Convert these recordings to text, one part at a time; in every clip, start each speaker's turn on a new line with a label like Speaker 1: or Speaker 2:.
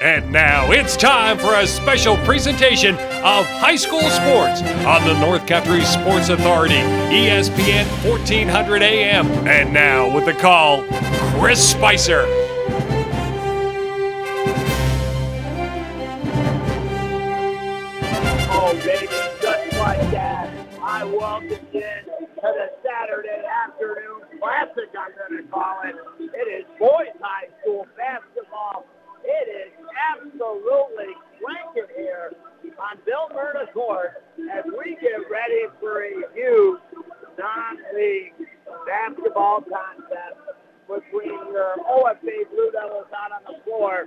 Speaker 1: And now it's time for a special presentation of high school sports on the North Country Sports Authority, ESPN 1400 AM. And now with the call, Chris Spicer.
Speaker 2: Oh, baby, just like that. I the Saturday afternoon classic, I'm going to call it. It is boys high school basketball. Absolutely cranking here on Bill Myrna Court as we get ready for a huge non-league basketball contest between your OFA Blue Devils out on the floor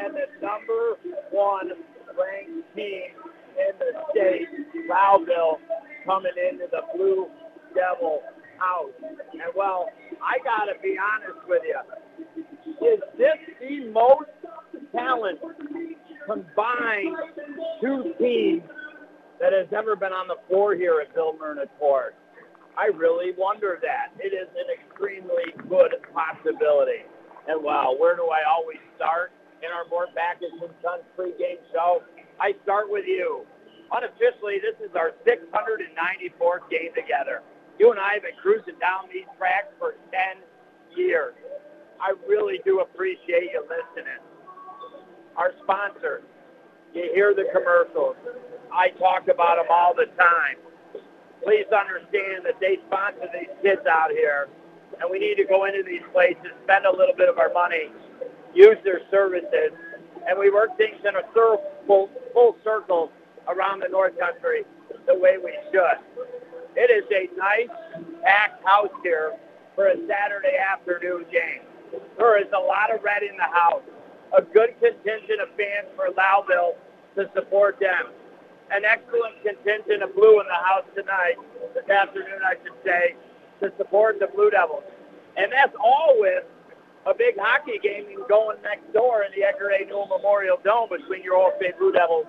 Speaker 2: and the number one ranked team in the state, Lowville, coming into the Blue Devil house. And well, I gotta be honest with you. Is this the most talent combined two teams that has ever been on the floor here at Bill Myrna Court? I really wonder that. It is an extremely good possibility. And wow, where do I always start in our Mort Backus and Sons pregame show? I start with you. Unofficially, this is our 694th game together. You and I have been cruising down these tracks for 10 years. I really do appreciate you listening. Our sponsors, you hear the commercials. I talk about them all the time. Please understand that they sponsor these kids out here, and we need to go into these places, spend a little bit of our money, use their services, and we work things in a circle, full circle around the North Country the way we should. It is a nice, packed house here for a Saturday afternoon game. There is a lot of red in the house, a good contingent of fans for Lowville to support them, an excellent contingent of blue in the house tonight, this afternoon, I should say, to support the Blue Devils. And that's all with a big hockey game going next door in the Edgar A. Newell Memorial Dome between your Old State Blue Devils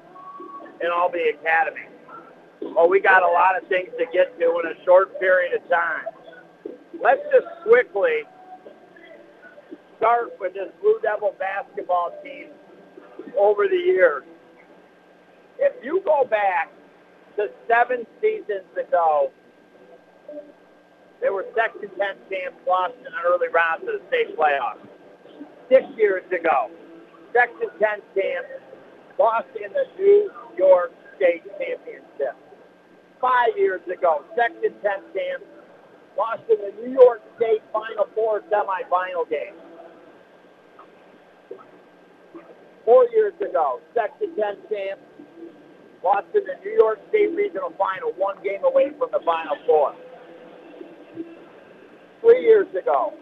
Speaker 2: and Albany Academy. Well, we got a lot of things to get to in a short period of time. Let's just quickly start with this Blue Devil basketball team over the years. If you go back to seven seasons ago, they were Section 10 champs, lost in an early round to the state playoffs. Six years ago, Section 10 champs, lost in the New York State Championship. Five years ago, Section 10 champs, lost in the New York State Final Four semifinal game. Four years ago, Section 10 champs, lost in the New York State Regional Final, one game away from the Final Four. Three years ago,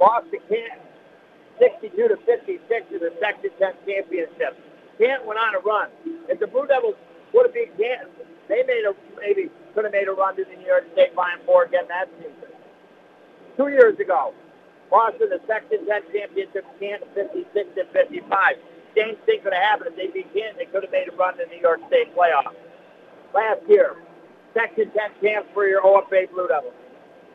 Speaker 2: lost to Canton, 62 to 56 in the Section 10 championship. Canton went on a run. If the Blue Devils would have beat Canton, they made a maybe could have made a run to the New York State Final Four again that season. Two years ago, lost in the Section 10 championship, Canton 56 and 55. Same thing could have happened if they beat Canton. They could have made a run to the New York State playoffs. Last year, Section 10 champs for your OFA Blue Devils.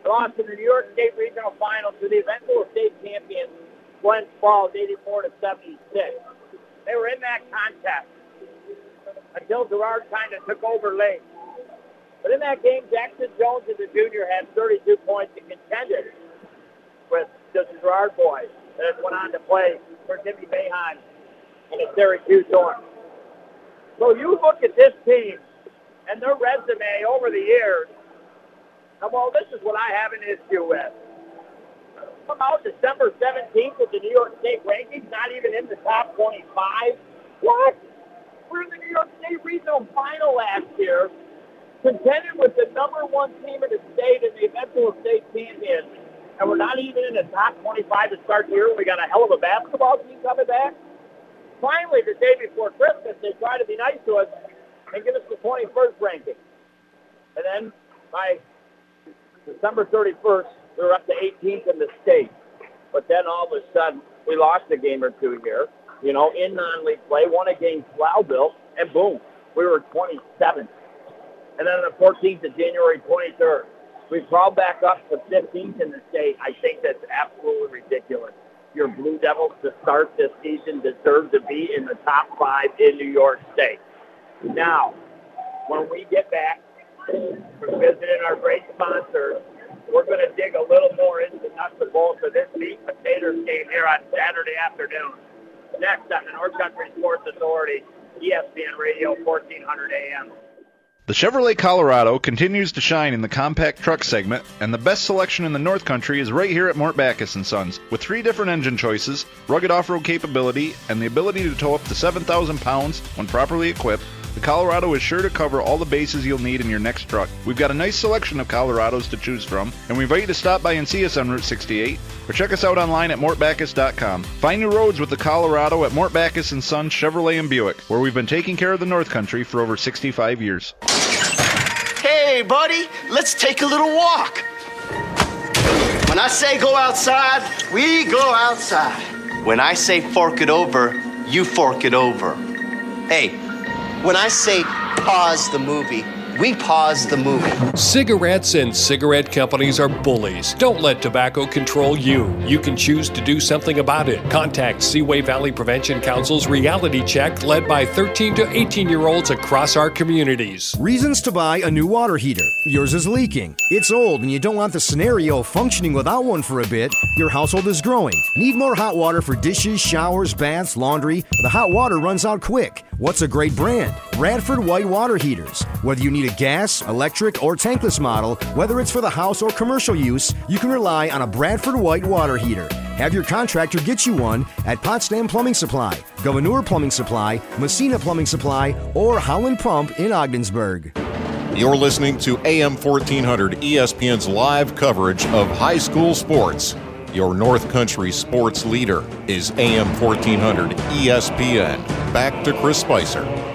Speaker 2: Lost in the New York State Regional Final to the eventual state champions, Glens Falls, 84 to 76. They were in that contest until Girard kind of took over late. But in that game, Jackson Jones as a junior had 32 points and contended with the Girard boys that went on to play for Jimmy Boeheim and the Syracuse Horns. So you look at this team and their resume over the years, now, well, this is what I have an issue with. Come out December 17th with the New York State rankings, not even in the top 25. What? We're in the New York State Regional Final last year, contended with the number one team in the state and the eventual state champions, and we're not even in the top 25 to start the year. We got a hell of a basketball team coming back. Finally, the day before Christmas, they try to be nice to us and give us the 21st ranking. And then by December 31st, we were up to 18th in the state. But then all of a sudden, we lost a game or two here, you know, in non-league play, won against Lowville, and boom, we were 27th. And then on the 14th of January 23rd, we crawled back up to 15th in the state. I think that's absolutely ridiculous. your Blue Devils to start this season deserve to be in the top five in New York State. Now, when we get back from visiting our great sponsors, we're going to dig a little more into nuts and bolts of this meat potatoes game here on Saturday afternoon. Next on the North Country Sports Authority, ESPN Radio, 1400 AM.
Speaker 3: The Chevrolet Colorado continues to shine in the compact truck segment, and the best selection in the North Country is right here at Mort Backus & Sons. With three different engine choices, rugged off-road capability, and the ability to tow up to 7,000 pounds when properly equipped, the Colorado is sure to cover all the bases you'll need in your next truck. We've got a nice selection of Colorados to choose from, and we invite you to stop by and see us on Route 68 or check us out online at mortbackus.com. Find new roads with the Colorado at Mort Backus & Son Chevrolet and Buick, where we've been taking care of the North Country for over 65 years.
Speaker 4: Hey, buddy, let's take a little walk. When I say go outside, we go outside. When I say fork it over, you fork it over. Hey, when I say pause the movie, we pause the movie.
Speaker 1: Cigarettes and cigarette companies are bullies. Don't let tobacco control you. You can choose to do something about it. Contact Seaway Valley Prevention Council's reality check led by 13 to 18 year olds across our communities.
Speaker 5: Reasons to buy a new water heater. Yours is leaking. It's old and you don't want the scenario functioning without one for a bit. Your household is growing. Need more hot water for dishes, showers, baths, laundry. The hot water runs out quick. What's a great brand? Bradford White Water Heaters. Whether you need a gas, electric, or tankless model, whether it's for the house or commercial use, you can rely on a Bradford White water heater. Have your contractor get you one at Potsdam Plumbing Supply, Gouverneur Plumbing Supply, Massena Plumbing Supply, or Howland Pump in Ogdensburg.
Speaker 6: You're listening to AM 1400 ESPN's live coverage of high school sports. Your North Country sports leader is AM 1400 ESPN. Back to Chris Spicer.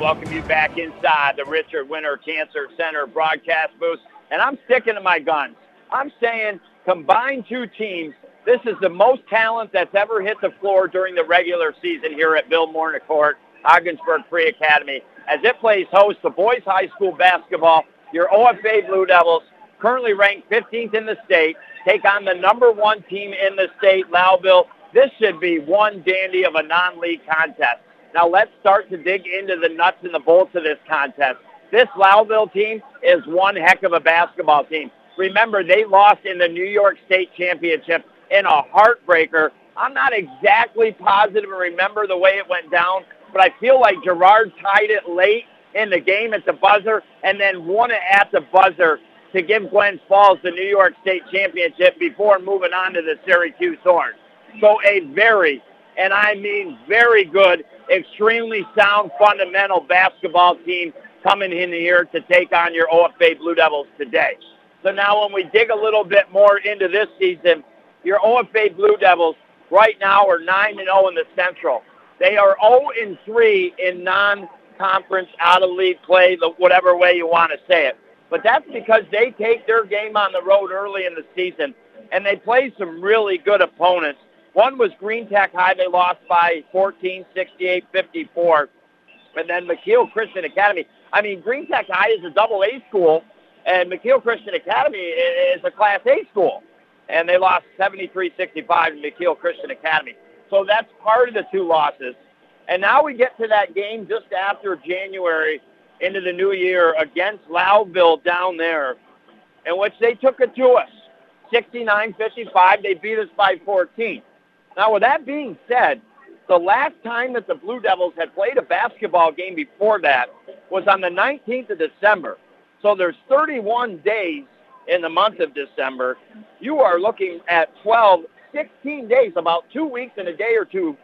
Speaker 2: Welcome you back inside the Richard Winter Cancer Center broadcast booth. And I'm sticking to my guns. I'm saying combine two teams. This is the most talent that's ever hit the floor during the regular season here at Bill Myrna Court, Ogdensburg Free Academy, as it plays host to boys high school basketball. Your OFA Blue Devils, currently ranked 15th in the state, take on the number one team in the state, Lowville. This should be one dandy of a non-league contest. Now let's start to dig into the nuts and the bolts of this contest. This Lowville team is one heck of a basketball team. Remember, they lost in the New York State Championship in a heartbreaker. I'm not exactly positive and remember the way it went down, but I feel like Girard tied it late in the game at the buzzer and then won it at the buzzer to give Glens Falls the New York State Championship before moving on to the Syracuse Horns. So a very, and I mean very good extremely sound fundamental basketball team coming in here to take on your OFA Blue Devils today. So now when we dig a little bit more into this season, your OFA Blue Devils right now are 9 and 0 in the Central. They are 0 and 3 in non-conference out of league play, whatever way you want to say it. But that's because they take their game on the road early in the season and they play some really good opponents one was Green Tech High. They lost by 14, 68, 54. And then Mekeel Christian Academy. I mean, Green Tech High is a double A school, and Mekeel Christian Academy is a Class A school. And they lost 73-65 to Mekeel Christian Academy. So that's part of the two losses. And now we get to that game just after January into the new year against Lowville down there, in which they took it to us. 69-55. They beat us by 14. Now, with that being said, the last time that the Blue Devils had played a basketball game before that was on the 19th of December. So there's 31 days in the month of December. You are looking at 12, 16 days, about two weeks and a day or two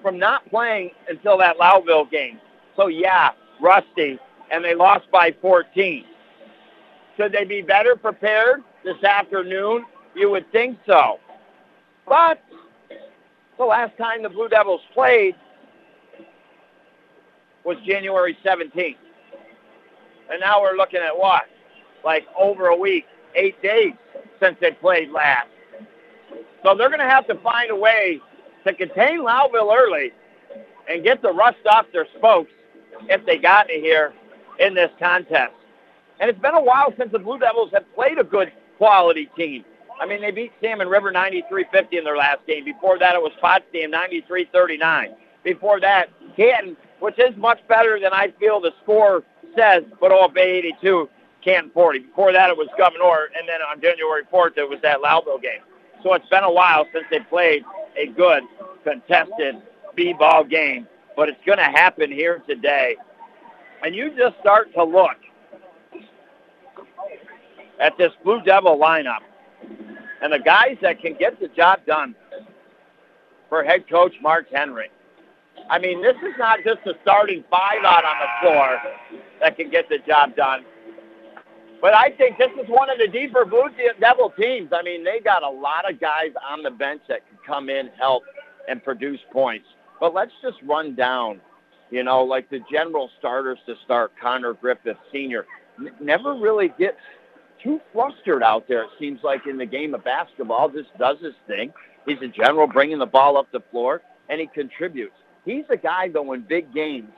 Speaker 2: from not playing until that Lowville game. So yeah, rusty, and they lost by 14. Should they be better prepared this afternoon? You would think so. But the last time the Blue Devils played was January 17th. And now we're looking at what? Like over a week, eight days since they played last. So they're going to have to find a way to contain Lowville early and get the rust off their spokes if they got to here in this contest. And it's been a while since the Blue Devils have played a good quality team. I mean, they beat Salmon River 93-50 in their last game. Before that, it was Potsdam 93-39. Before that, Canton, which is much better than I feel the score says, but OFA 82, Canton 40. Before that, it was Gouverneur, and then on January 4th, it was that Lowville game. So it's been a while since they played a good contested B-ball game, but it's going to happen here today. And you just start to look at this Blue Devil lineup and the guys that can get the job done for head coach Mark Henry. I mean, this is not just a starting five out on the floor that can get the job done. But I think this is one of the deeper Blue Devil teams. I mean, they got a lot of guys on the bench that can come in, help, and produce points. But let's just run down, you know, like the general starters to start. Connor Griffith, senior, n- never really gets too flustered out there, it seems like, in the game of basketball. Just does his thing. He's a general bringing the ball up the floor, and he contributes. He's a guy, though, in big games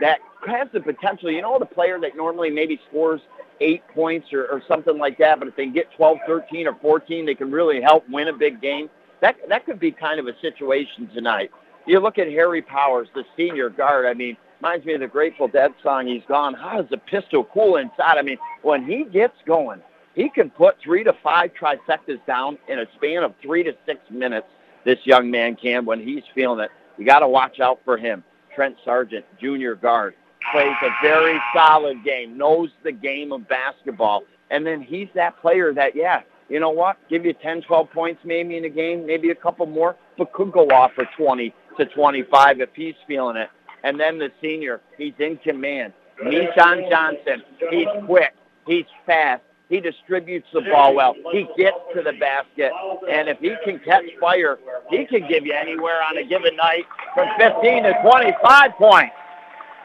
Speaker 2: that has the potential. You know, the player that normally maybe scores eight points or, or something like that, but if they get 12, 13, or 14, they can really help win a big game. That, that could be kind of a situation tonight. You look at Harry Powers, the senior guard. I mean, reminds me of the Grateful Dead song, He's Gone. How does the pistol cool inside? I mean, when he gets going, he can put three to five trifectas down in a span of three to six minutes, this young man can when he's feeling it. You got to watch out for him. Trent Sargent, junior guard, plays a very solid game, knows the game of basketball. And then he's that player that, yeah, you know what, give you 10, 12 points maybe in a game, maybe a couple more, but could go off for 20 to 25 if he's feeling it. And then the senior, he's in command. Nishan Johnson, he's quick, he's fast, he distributes the ball well. He gets to the basket. And if he can catch fire, he can give you anywhere on a given night from 15 to 25 points.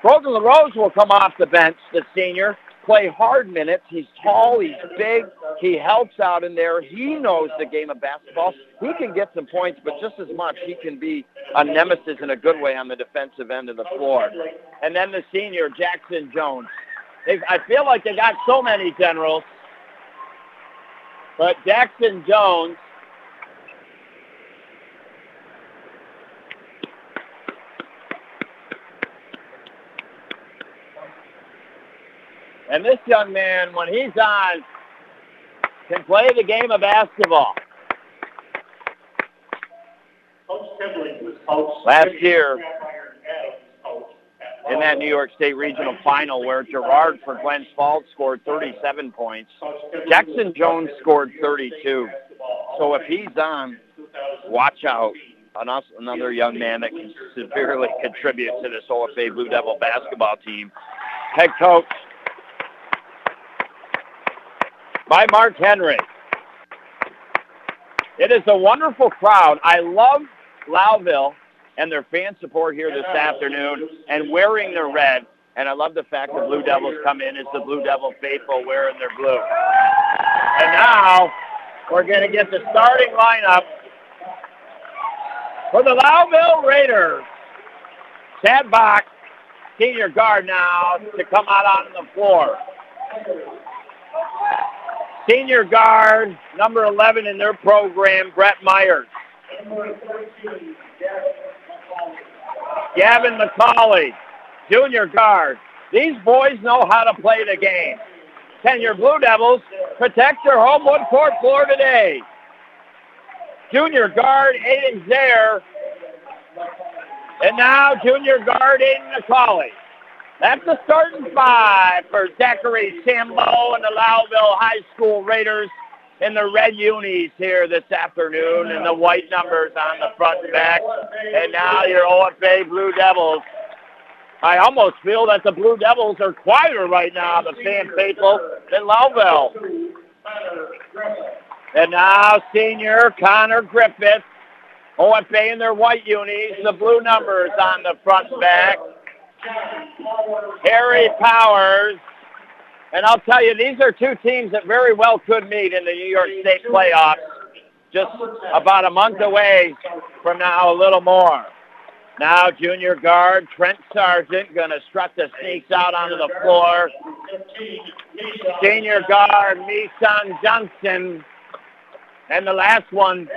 Speaker 2: Brogan LaRose will come off the bench, the senior, play hard minutes. He's tall, he's big, he helps out in there. He knows the game of basketball. He can get some points, but just as much, he can be a nemesis in a good way on the defensive end of the floor. And then the senior, Jackson Jones. They, I feel like they got so many generals, but Jackson Jones And this young man, when he's on, can play the game of basketball. Last year, in that New York State Regional Final where Girard for Glens Falls scored 37 points, Jackson Jones scored 32. So if he's on, watch out. Another young man that can severely contribute to this OFA Blue Devil basketball team. Head coach by Mark Henry. It is a wonderful crowd. I love Lowville and their fan support here this afternoon and wearing their red. And I love the fact that Blue Devils come in as the Blue Devil faithful wearing their blue. And now we're going to get the starting lineup for the Lowville Raiders. Chad Bach, senior guard now, to come out on the floor. Senior guard, number 11 in their program, Brett Myers. Gavin McCauley, junior guard. These boys know how to play the game. Can your Blue Devils protect their home wood court floor today? Junior guard Aiden Zaire. And now junior guard Aiden McCauley. That's the starting five for Zachary Sambo and the Lowville High School Raiders in the red unis here this afternoon and the white numbers on the front and back. And now your OFA Blue Devils. I almost feel that the Blue Devils are quieter right now, the fan faithful, than Lowville. And now senior Connor Griffith, OFA in their white unis, the blue numbers on the front and back. Harry Powers. And I'll tell you, these are two teams that very well could meet in the New York State playoffs just about a month away from now, a little more. Now junior guard Trent Sargent going to strut the sneaks out onto the floor. Senior guard Misan Johnson. And the last one,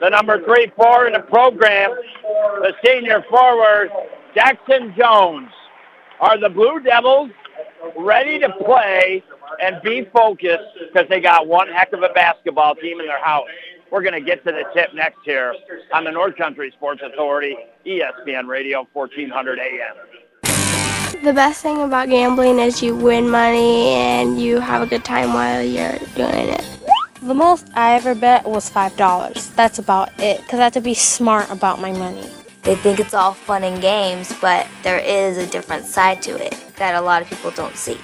Speaker 2: the number three four in the program, the senior forward Jackson Jones. Are the Blue Devils ready to play and be focused because they got one heck of a basketball team in their house? We're going to get to the tip next here on the North Country Sports Authority, ESPN Radio, 1400 AM.
Speaker 7: The best thing about gambling is you win money and you have a good time while you're doing it.
Speaker 8: The most I ever bet was $5. That's about it, because I have to be smart about my money.
Speaker 9: They think it's all fun and games, but there is a different side to it that a lot of people don't see.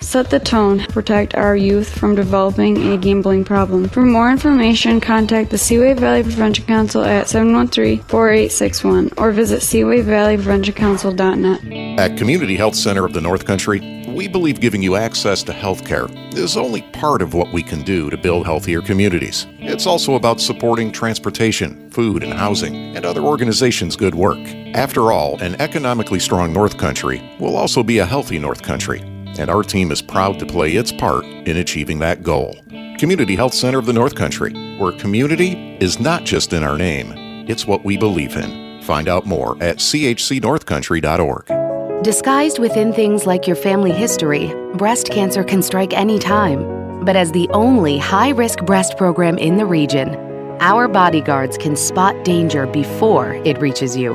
Speaker 10: Set the tone. Protect our youth from developing a gambling problem. For more information, contact the Seaway Valley Prevention Council at 713-4861 or visit seawayvalleypreventioncouncil.net.
Speaker 6: At Community Health Center of the North Country, we believe giving you access to health care is only part of what we can do to build healthier communities. It's also about supporting transportation, food, and housing, and other organizations' good work. After all, an economically strong North Country will also be a healthy North Country and our team is proud to play its part in achieving that goal. Community Health Center of the North Country, where community is not just in our name, it's what we believe in. Find out more at chcnorthcountry.org.
Speaker 11: Disguised within things like your family history, breast cancer can strike any time. But as the only high risk breast program in the region, our bodyguards can spot danger before it reaches you.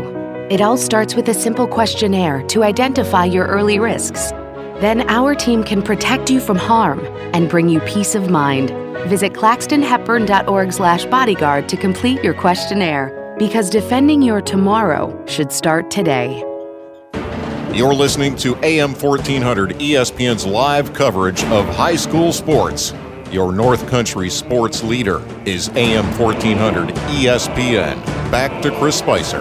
Speaker 11: It all starts with a simple questionnaire to identify your early risks. Then our team can protect you from harm and bring you peace of mind. Visit claxtonhepburn.org slash bodyguard to complete your questionnaire because defending your tomorrow should start today.
Speaker 6: You're listening to AM 1400 ESPN's live coverage of high school sports. Your North Country sports leader is AM 1400 ESPN. Back to Chris Spicer.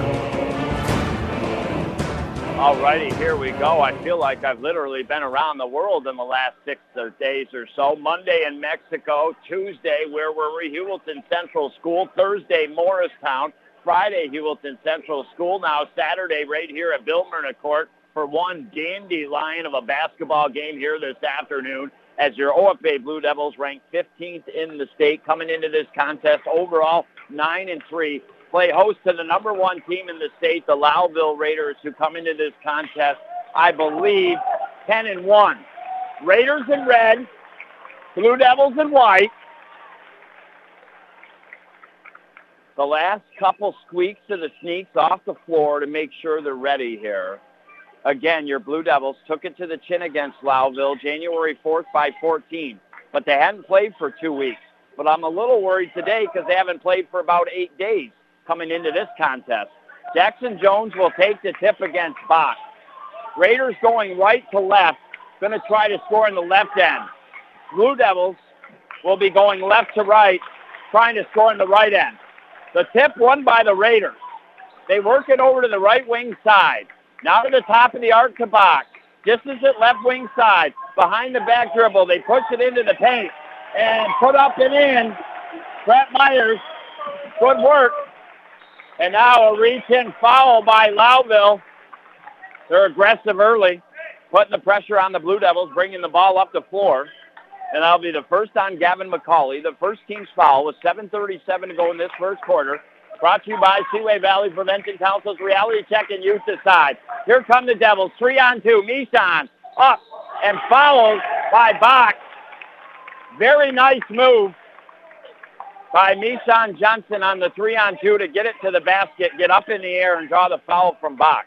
Speaker 2: Alrighty, here we go. I feel like I've literally been around the world in the last six days or so. Monday in Mexico, Tuesday, where were we? Heuvelton Central School. Thursday, Morristown. Friday, Heuvelton Central School. Now Saturday, right here at Bill Myrna Court for one dandelion of a basketball game here this afternoon as your OFA Blue Devils ranked 15th in the state coming into this contest overall 9 and 3 play host to the number one team in the state, the Lowville Raiders, who come into this contest, I believe, 10 and 1. Raiders in red, Blue Devils in white. The last couple squeaks of the sneaks off the floor to make sure they're ready here. Again, your Blue Devils took it to the chin against Lowville January 4th by 14, but they hadn't played for two weeks. But I'm a little worried today because they haven't played for about eight days coming into this contest. Jackson Jones will take the tip against Bach. Raiders going right to left, going to try to score in the left end. Blue Devils will be going left to right, trying to score in the right end. The tip won by the Raiders. They work it over to the right wing side. Now to the top of the arc to Bach. Distance at left wing side. Behind the back dribble. They push it into the paint and put up and in. Brett Myers, good work. And now a reach-in foul by Lowville. They're aggressive early, putting the pressure on the Blue Devils, bringing the ball up the floor. And that'll be the first on Gavin McCauley, the first team's foul with 7.37 to go in this first quarter. Brought to you by Seaway Valley Prevention Council's Reality Check and Youth Decide. Here come the Devils, three on two. Mishon up and followed by Bach. Very nice move by Misan Johnson on the three on two to get it to the basket, get up in the air, and draw the foul from Bach.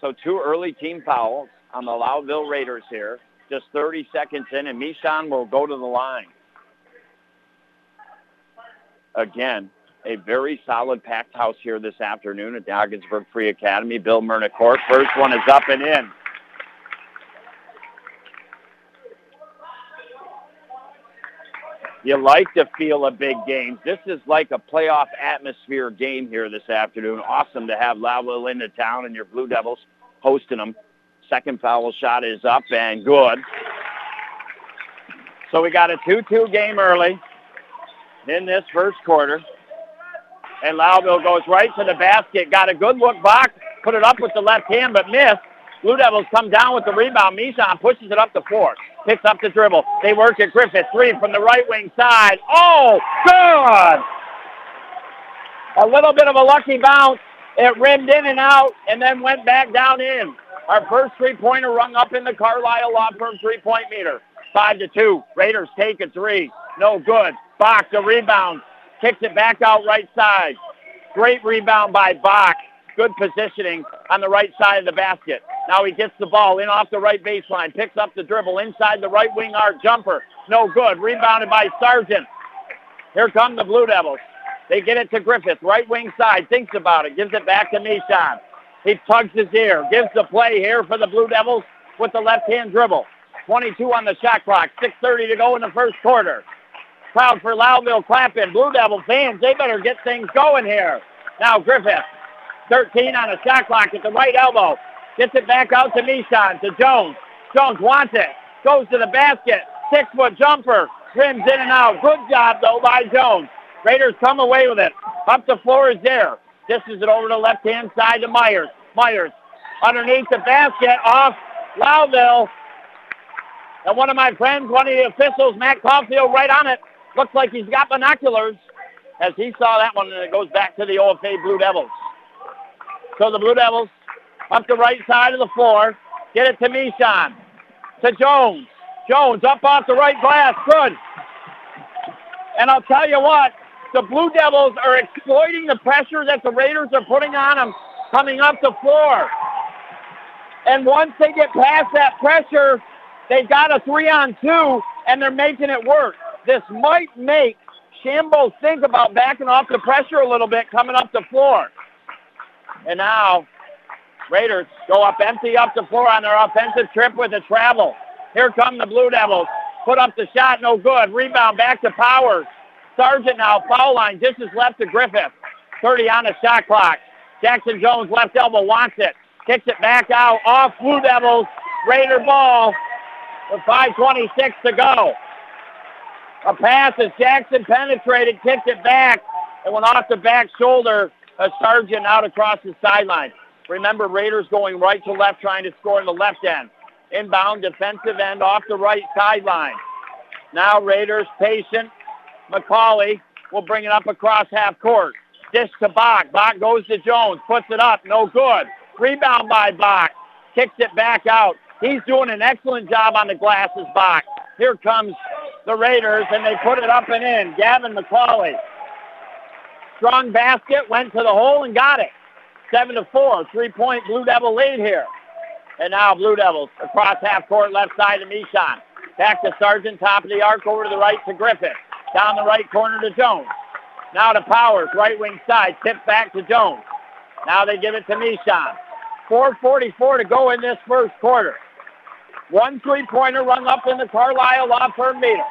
Speaker 2: So two early team fouls on the Lowville Raiders here. Just 30 seconds in, and Misan will go to the line. Again, a very solid packed house here this afternoon at the Free Academy. Bill Myrna Court. First one is up and in. You like to feel a big game. This is like a playoff atmosphere game here this afternoon. Awesome to have Lowville into town and your Blue Devils hosting them. Second foul shot is up and good. So we got a 2-2 game early in this first quarter. And Lowville goes right to the basket. Got a good look back. Put it up with the left hand, but missed. Blue Devils come down with the rebound. Mishon pushes it up the floor. Picks up the dribble. They work at Griffith. Three from the right wing side. Oh, good! A little bit of a lucky bounce. It rimmed in and out and then went back down in. Our first three-pointer rung up in the Carlisle Law Firm three-point meter. Five to two. Raiders take a three. No good. Bach, the rebound. Kicks it back out right side. Great rebound by Bach. Good positioning on the right side of the basket. Now he gets the ball in off the right baseline. Picks up the dribble inside the right wing arc jumper. No good. Rebounded by Sargent. Here come the Blue Devils. They get it to Griffith. Right wing side. Thinks about it. Gives it back to Mishon. He tugs his ear. Gives the play here for the Blue Devils with the left-hand dribble. 22 on the shot clock. 6.30 to go in the first quarter. Crowd for Lowville clapping. Blue Devil fans, they better get things going here. Now Griffith, 13 on a shot clock at the right elbow. Gets it back out to Mishon, to Jones. Jones wants it. Goes to the basket. Six-foot jumper. Rims in and out. Good job, though, by Jones. Raiders come away with it. Up the floor is there. Dishes it over to the left-hand side to Myers. Myers underneath the basket off Lowville. And one of my friends, one of the officials, Matt Caulfield, right on it. Looks like he's got binoculars as he saw that one, and it goes back to the OFA Blue Devils. So the Blue Devils up the right side of the floor. Get it to Mishon. To Jones. Jones up off the right glass. Good. And I'll tell you what, the Blue Devils are exploiting the pressure that the Raiders are putting on them coming up the floor. And once they get past that pressure, they've got a three on two, and they're making it work. This might make Shambo think about backing off the pressure a little bit coming up the floor. And now Raiders go up empty up the floor on their offensive trip with a travel. Here come the Blue Devils. Put up the shot, no good. Rebound back to Powers. Sargent now, foul line. Is left to Griffith. 30 on the shot clock. Jackson Jones, left elbow, wants it. Kicks it back out, off Blue Devils. Raider ball with 5.26 to go. A pass as Jackson penetrated, kicked it back. It went off the back shoulder of Sargent out across the sideline. Remember, Raiders going right to left, trying to score in the left end. Inbound defensive end off the right sideline. Now Raiders patient. McCauley will bring it up across half court. Dish to Bach. Bach goes to Jones. Puts it up. No good. Rebound by Bach. Kicks it back out. He's doing an excellent job on the glasses, Bach. Here comes the Raiders, and they put it up and in. Gavin McCauley. Strong basket, went to the hole and got it. Seven to four, three-point Blue Devil lead here. And now Blue Devils across half court, left side to Mishon. Back to Sargent, top of the arc, over to the right to Griffith. Down the right corner to Jones. Now to Powers, right wing side, tip back to Jones. Now they give it to Mishon. 4.44 to go in this first quarter. One three-pointer rung up in the Carlisle Law Firm meter.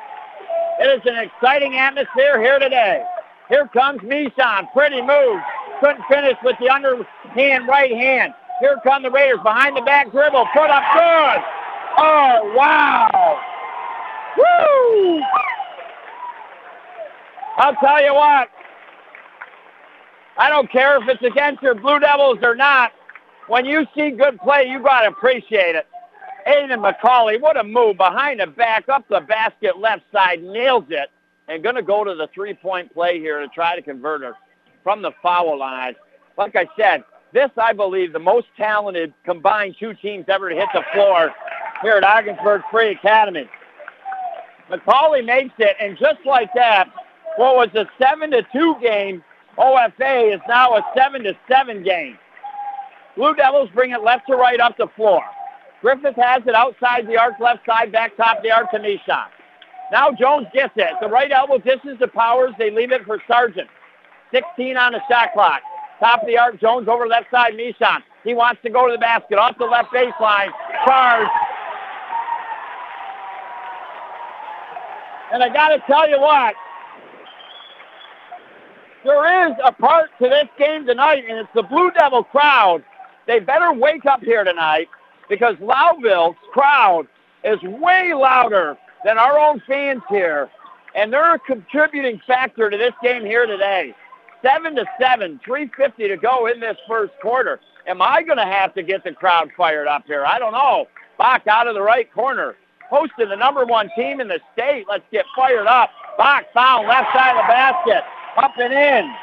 Speaker 2: It is an exciting atmosphere here today. Here comes Mishon. Pretty move. Couldn't finish with the underhand right hand. Here come the Raiders behind the back dribble. Put up good. Oh, wow. Woo! I'll tell you what. I don't care if it's against your Blue Devils or not. When you see good play, you got to appreciate it. Aiden McCauley, what a move. Behind the back, up the basket, left side, nails it. And going to go to the three-point play here to try to convert her from the foul line. Like I said, this, I believe, the most talented combined two teams ever to hit the floor here at Ogdensburg Free Academy. McCauley makes it, and just like that, what was a 7 to 2 game, OFA is now a 7 to 7 game. Blue Devils bring it left to right up the floor. Griffith has it outside the arc, left side, back top of the arc to Mishon. Now Jones gets it. The right elbow distance to Powers. They leave it for Sargent. 16 on the shot clock. Top of the arc, Jones over left side, Mishon. He wants to go to the basket. Off the left baseline. Charge. And I got to tell you what, there is a part to this game tonight, and it's the Blue Devil crowd. They better wake up here tonight because Lowville's crowd is way louder than our own fans here, and they're a contributing factor to this game here today. Seven to seven, 350 to go in this first quarter. Am I going to have to get the crowd fired up here? I don't know. Bach out of the right corner. Hosting the number one team in the state. Let's get fired up. Bach found left side of the basket. Up and in.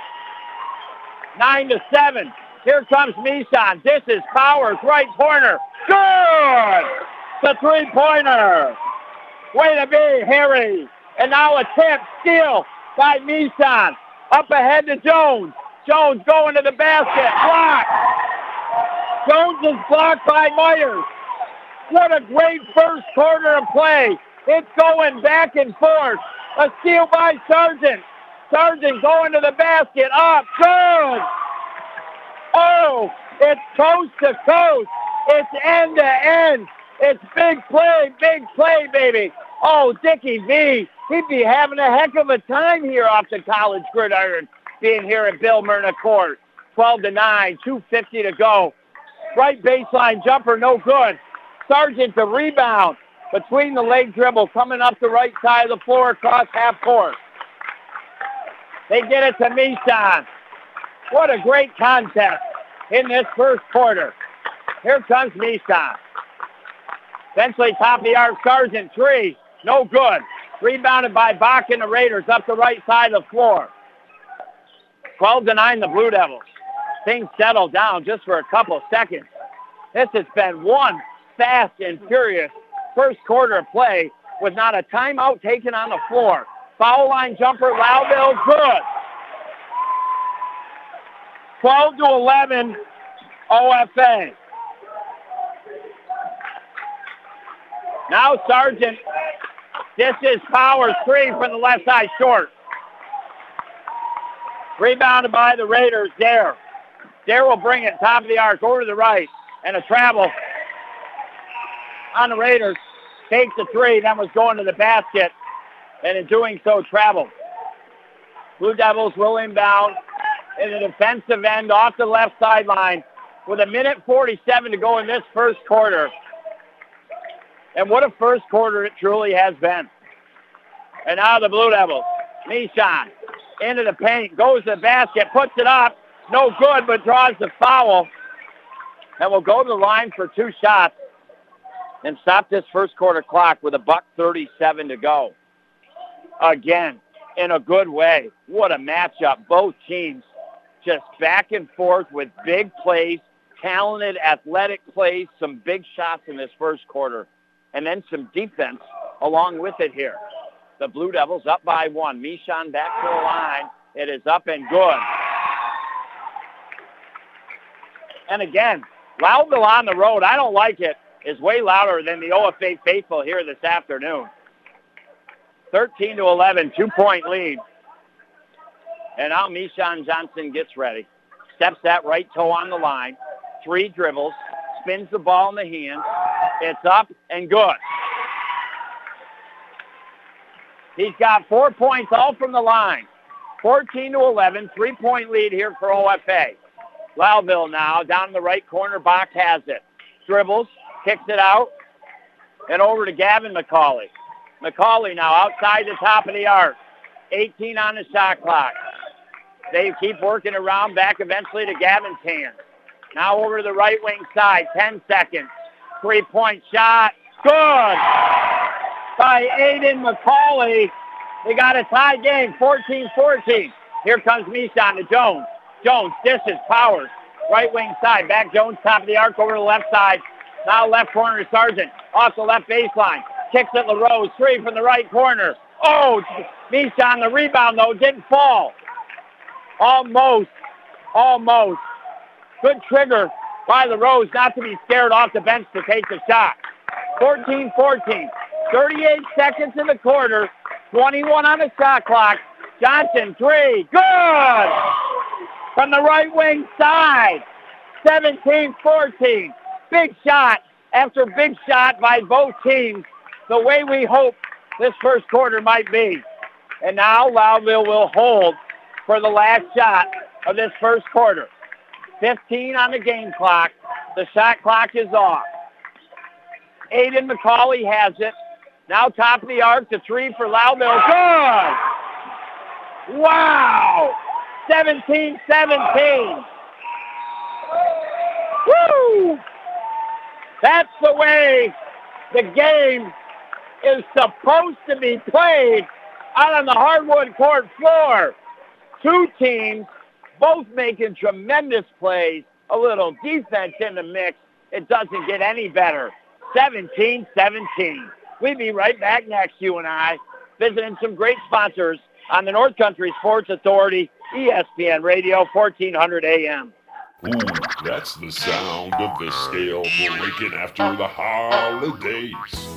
Speaker 2: Nine to seven. Here comes Mishon. This is Powers, right corner. Good! The three-pointer. Way to be, Harry. And now a tip, steal by Mishon. Up ahead to Jones. Jones going to the basket. Blocked. Jones is blocked by Myers. What a great first quarter of play. It's going back and forth. A steal by Sargent. Sargent going to the basket. Up. Good. Oh, it's coast to coast. It's end to end. It's big play, big play, baby. Oh, Dickie V, he'd be having a heck of a time here off the college gridiron, being here at Bill Myrna Court. 12 to 9, 250 to go. Right baseline jumper, no good. Sargent the rebound between the leg dribble, coming up the right side of the floor across half court. They get it to Mishon. What a great contest in this first quarter. Here comes Mishon. Eventually top of the arc, Sargent three. No good. Rebounded by Bach and the Raiders up the right side of the floor. 12 to 9, the Blue Devils. Things settle down just for a couple seconds. This has been one fast and furious first quarter of play with not a timeout taken on the floor. Foul line jumper, Lowville, good. 12 to 11, OFA. Now Sargent, This is Powers, three from the left side, short. Rebounded by the Raiders, Dare. Dare will bring it top of the arc over to the right. And a travel on the Raiders. Takes the three, then was going to the basket. And in doing so, traveled. Blue Devils will inbound in the defensive end off the left sideline with a minute 47 to go in this first quarter. And what a first quarter it truly has been. And now the Blue Devils. Mishon into the paint, goes to the basket, puts it up. No good, but draws the foul. And will go to the line for two shots and stop this first quarter clock with a buck 37 to go. Again, in a good way. What a matchup. Both teams just back and forth with big plays, talented, athletic plays, some big shots in this first quarter, and then some defense along with it here. The Blue Devils up by one. Mishon back to the line. It is up and good. And again, Lowville on the road, I don't like it, is way louder than the OFA faithful here this afternoon. 13 to 11, two-point lead. And now Mishon Johnson gets ready. Steps that right toe on the line. Three dribbles. Spins the ball in the hand. It's up and good. He's got four points all from the line. 14 to 11, three-point lead here for OFA. Lowville now down in the right corner. Bach has it. Dribbles, kicks it out, and over to Gavin McCauley. McCauley now outside the top of the arc. 18 on the shot clock. They keep working around back eventually to Gavin's hand. Now over to the right wing side. 10 seconds. Three-point shot. Good. By Aiden McCauley. They got a tie game, 14-14. Here comes Mishon to Jones. Jones dishes, Powers. Right wing side. Back Jones, top of the arc over to the left side. Now left corner to Sargent. Off the left baseline. Kicks at LaRose. Three from the right corner. Oh, Mishon, the rebound, though, didn't fall. Almost. Almost. Good trigger by LaRose not to be scared off the bench to take the shot. 14-14. 38 seconds in the quarter. 21 on the shot clock. Johnson, three. Good! From the right wing side. 17-14. Big shot after big shot by both teams. The way we hope this first quarter might be. And now Lowville will hold for the last shot of this first quarter. 15 on the game clock. The shot clock is off. Aiden McCauley has it. Now top of the arc, the three for Lowville. Good! Wow! 17-17. Woo! That's the way the game is supposed to be played out on the hardwood court floor. Two teams, both making tremendous plays, a little defense in the mix. It doesn't get any better. 17-17. We'll be right back next, you and I, visiting some great sponsors on the North Country Sports Authority, ESPN Radio, 1400 AM.
Speaker 12: Ooh, mm. That's the sound of the scale breaking after the holidays.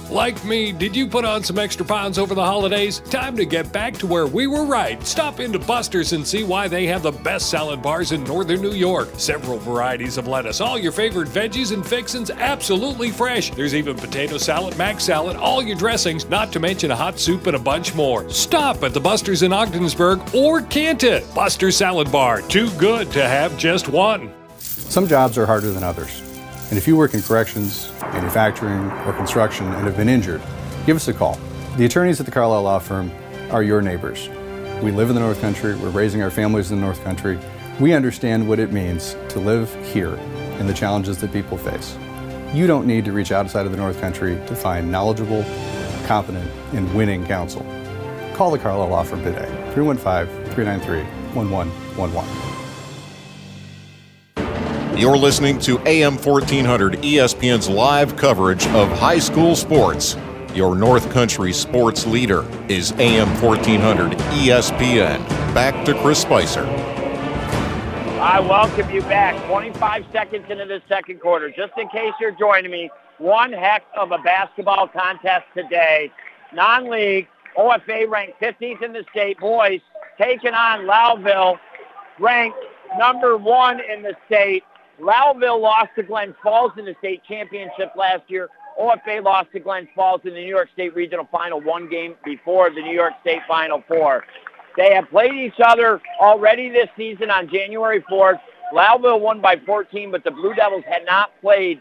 Speaker 1: Like me, did you put on some extra pounds over the holidays? Time to get back to where we were right. Stop into Buster's and see why they have the best salad bars in northern New York. Several varieties of lettuce, all your favorite veggies and fixins absolutely fresh. There's even potato salad, mac salad, all your dressings, not to mention a hot soup and a bunch more. Stop at the Buster's in Ogdensburg or Canton. Buster's Salad Bar, too good to have just one.
Speaker 13: Some jobs are harder than others. And if you work in corrections, manufacturing, or construction and have been injured, give us a call. The attorneys at the Carlisle Law Firm are your neighbors. We live in the North Country, we're raising our families in the North Country. We understand what it means to live here and the challenges that people face. You don't need to reach outside of the North Country to find knowledgeable, competent, and winning counsel. Call the Carlisle Law Firm today, 315 393 1111.
Speaker 6: You're listening to AM 1400 ESPN's live coverage of high school sports. Your North Country sports leader is AM 1400 ESPN. Back to Chris Spicer.
Speaker 2: I welcome you back. 25 seconds into the second quarter. Just in case you're joining me, one heck of a basketball contest today. Non-league, OFA ranked 15th in the state. Boys taking on Lowville, ranked number one in the state. Lowville lost to Glens Falls in the state championship last year. OFA lost to Glens Falls in the New York State Regional Final one game before the New York State Final Four. They have played each other already this season on January 4th. Lowville won by 14, but the Blue Devils had not played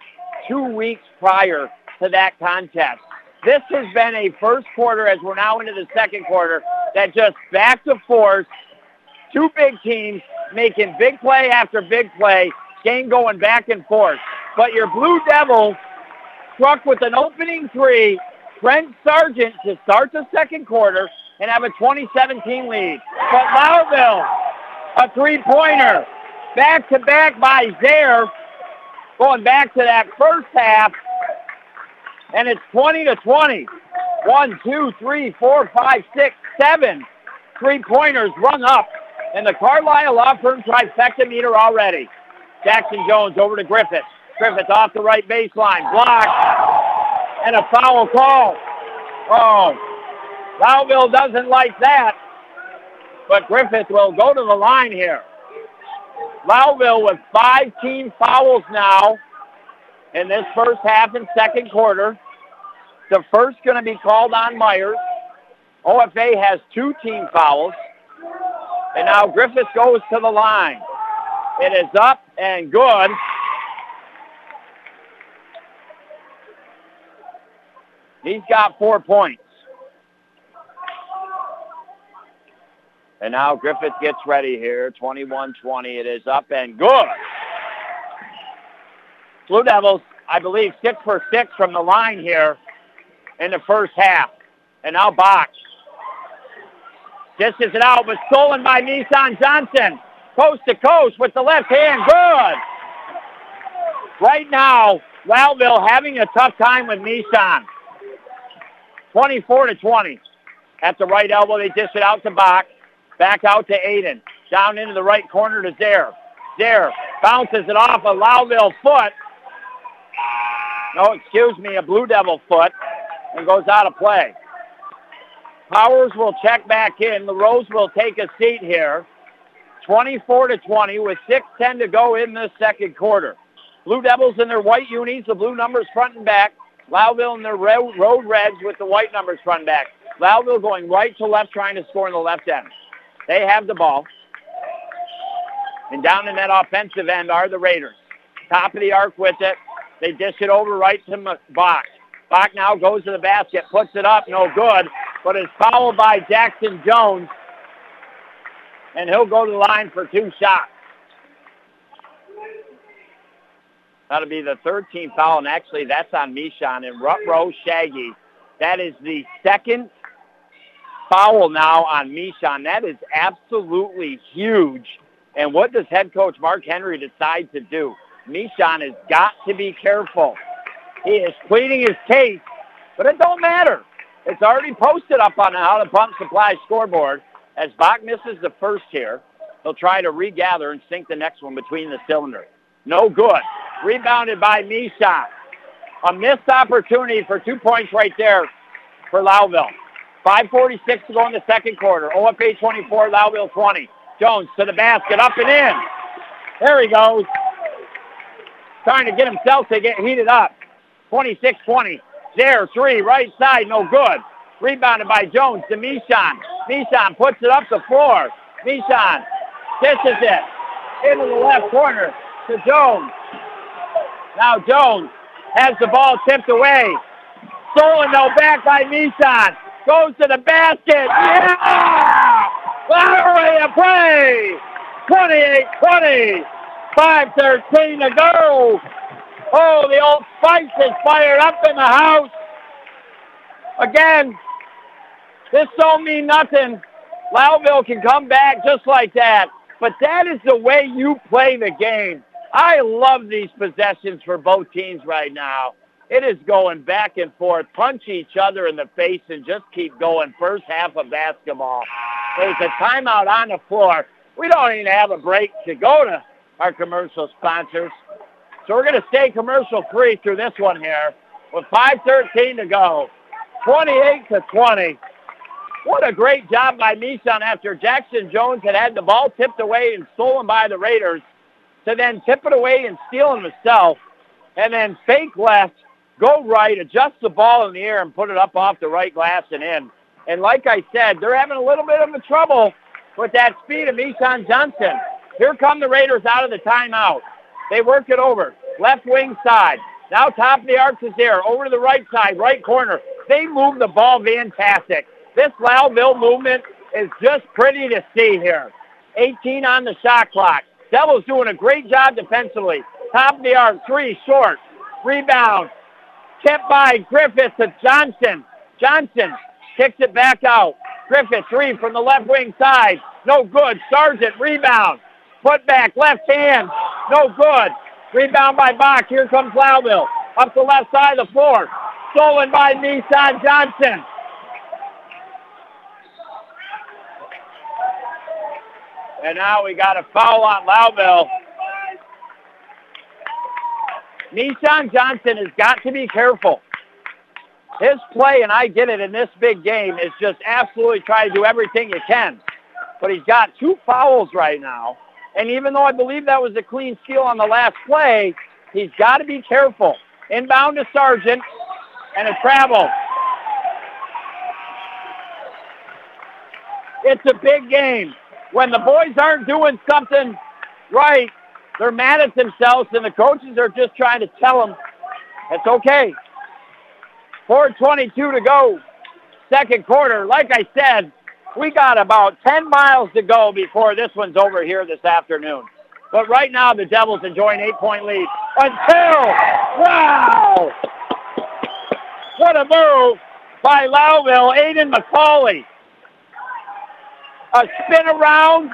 Speaker 2: two weeks prior to that contest. This has been a first quarter, as we're now into the second quarter, that just back to force, two big teams making big play after big play, game going back and forth. But your Blue Devils struck with an opening three, Trent Sargent to start the second quarter and have a 2017 lead. But Lowville, a three-pointer, back-to-back by Zaire, going back to that first half, and it's 20 to 20. One, two, three, four, five, six, seven three-pointers rung up, and the Carlisle Law Firm trifecta meter already. Jackson Jones over to Griffith. Griffith off the right baseline. Blocked. And a foul call. Oh, Lowville doesn't like that. But Griffith will go to the line here. Lowville with five team fouls now in this first half and second quarter. The first going to be called on Myers. OFA has two team fouls. And now Griffith goes to the line. It is up and good. He's got four points. And now Griffith gets ready here. 21-20. It is up and good. Blue Devils, I believe, six for six from the line here in the first half. And now Bach. Dishes it out, was stolen by Nissan Johnson coast to coast with the left hand. Good. Right now, Lowville having a tough time with Nissan. 24 to 20. At the right elbow, they dish it out to Bach. Back out to Aiden. Down into the right corner to Zare. Zare bounces it off a Lowville foot. No, excuse me, a Blue Devil foot. And goes out of play. Powers will check back in. LaRose will take a seat here. 24 to 20 with 6:10 to go in the second quarter. Blue Devils in their white unis, the blue numbers front and back. Lowville in their road reds with the white numbers front and back. Lowville going right to left, trying to score in the left end. They have the ball. And down in that offensive end are the Raiders. Top of the arc with it. They dish it over right to Bach. Bach now goes to the basket, puts it up, no good, but is fouled by Jackson Jones and he'll go to the line for two shots. That'll be the 13th foul, and actually that's on Mishon and Rutrow Shaggy. That is the second foul now on Mishon. That is absolutely huge. And what does head coach Mark Henry decide to do? Mishon has got to be careful. He is pleading his case, but it don't matter. It's already posted up on the Howland Pump Supply scoreboard. As Bach misses the first here, he'll try to regather and sink the next one between the cylinders. No good. Rebounded by Mishon. A missed opportunity for two points right there for Lowville. 5.46 to go in the second quarter. OFA 24, Lowville 20. Jones to the basket, up and in. There he goes. Trying to get himself to get heated up. 26-20. There, three, right side, no good. Rebounded by Jones to Mishon. Mishon puts it up the floor. Mishon dishes it into the left corner to Jones. Now Jones has the ball tipped away. Stolen though back by Mishon. Goes to the basket. Yeah! Lowry a play. 28-20. 5.13 to go. Oh, the old spice is fired up in the house. Again, this don't mean nothing. Lowville can come back just like that. But that is the way you play the game. I love these possessions for both teams right now. It is going back and forth, punch each other in the face and just keep going. First half of basketball. There's a timeout on the floor. We don't even have a break to go to our commercial sponsors. So we're going to stay commercial free through this one here with 5.13 to go. 28 to 20. What a great job by Mishon after Jackson Jones had had the ball tipped away and stolen by the Raiders to then tip it away and steal it himself and then fake left, go right, adjust the ball in the air and put it up off the right glass and in. And like I said, they're having a little bit of a trouble with that speed of Mishon Johnson. Here come the Raiders out of the timeout. They work it over. Left wing side. Now top of the arc is there. Over to the right side, right corner. They move the ball fantastic. This Lowville movement is just pretty to see here. 18 on the shot clock. Devils doing a great job defensively. Top of the arc, three, short. Rebound. Kept by Griffith to Johnson. Johnson kicks it back out. Griffith, three from the left wing side. No good. Sargent, rebound. Put back, left hand. No good. Rebound by Bach. Here comes Lowville. Up the left side of the floor. Stolen by Nissan Johnson. And now we got a foul on Lowville. Nissan Johnson has got to be careful. His play, and I get it in this big game, is just absolutely try to do everything you can. But he's got two fouls right now. And even though I believe that was a clean steal on the last play, he's got to be careful. Inbound to Sargent and a travel. It's a big game. When the boys aren't doing something right, they're mad at themselves, and the coaches are just trying to tell them it's okay. 4.22 to go, second quarter. Like I said, we got about 10 miles to go before this one's over here this afternoon. But right now, the Devils enjoying eight-point lead until, wow! What a move by Lowville, Aiden McCauley. A spin around,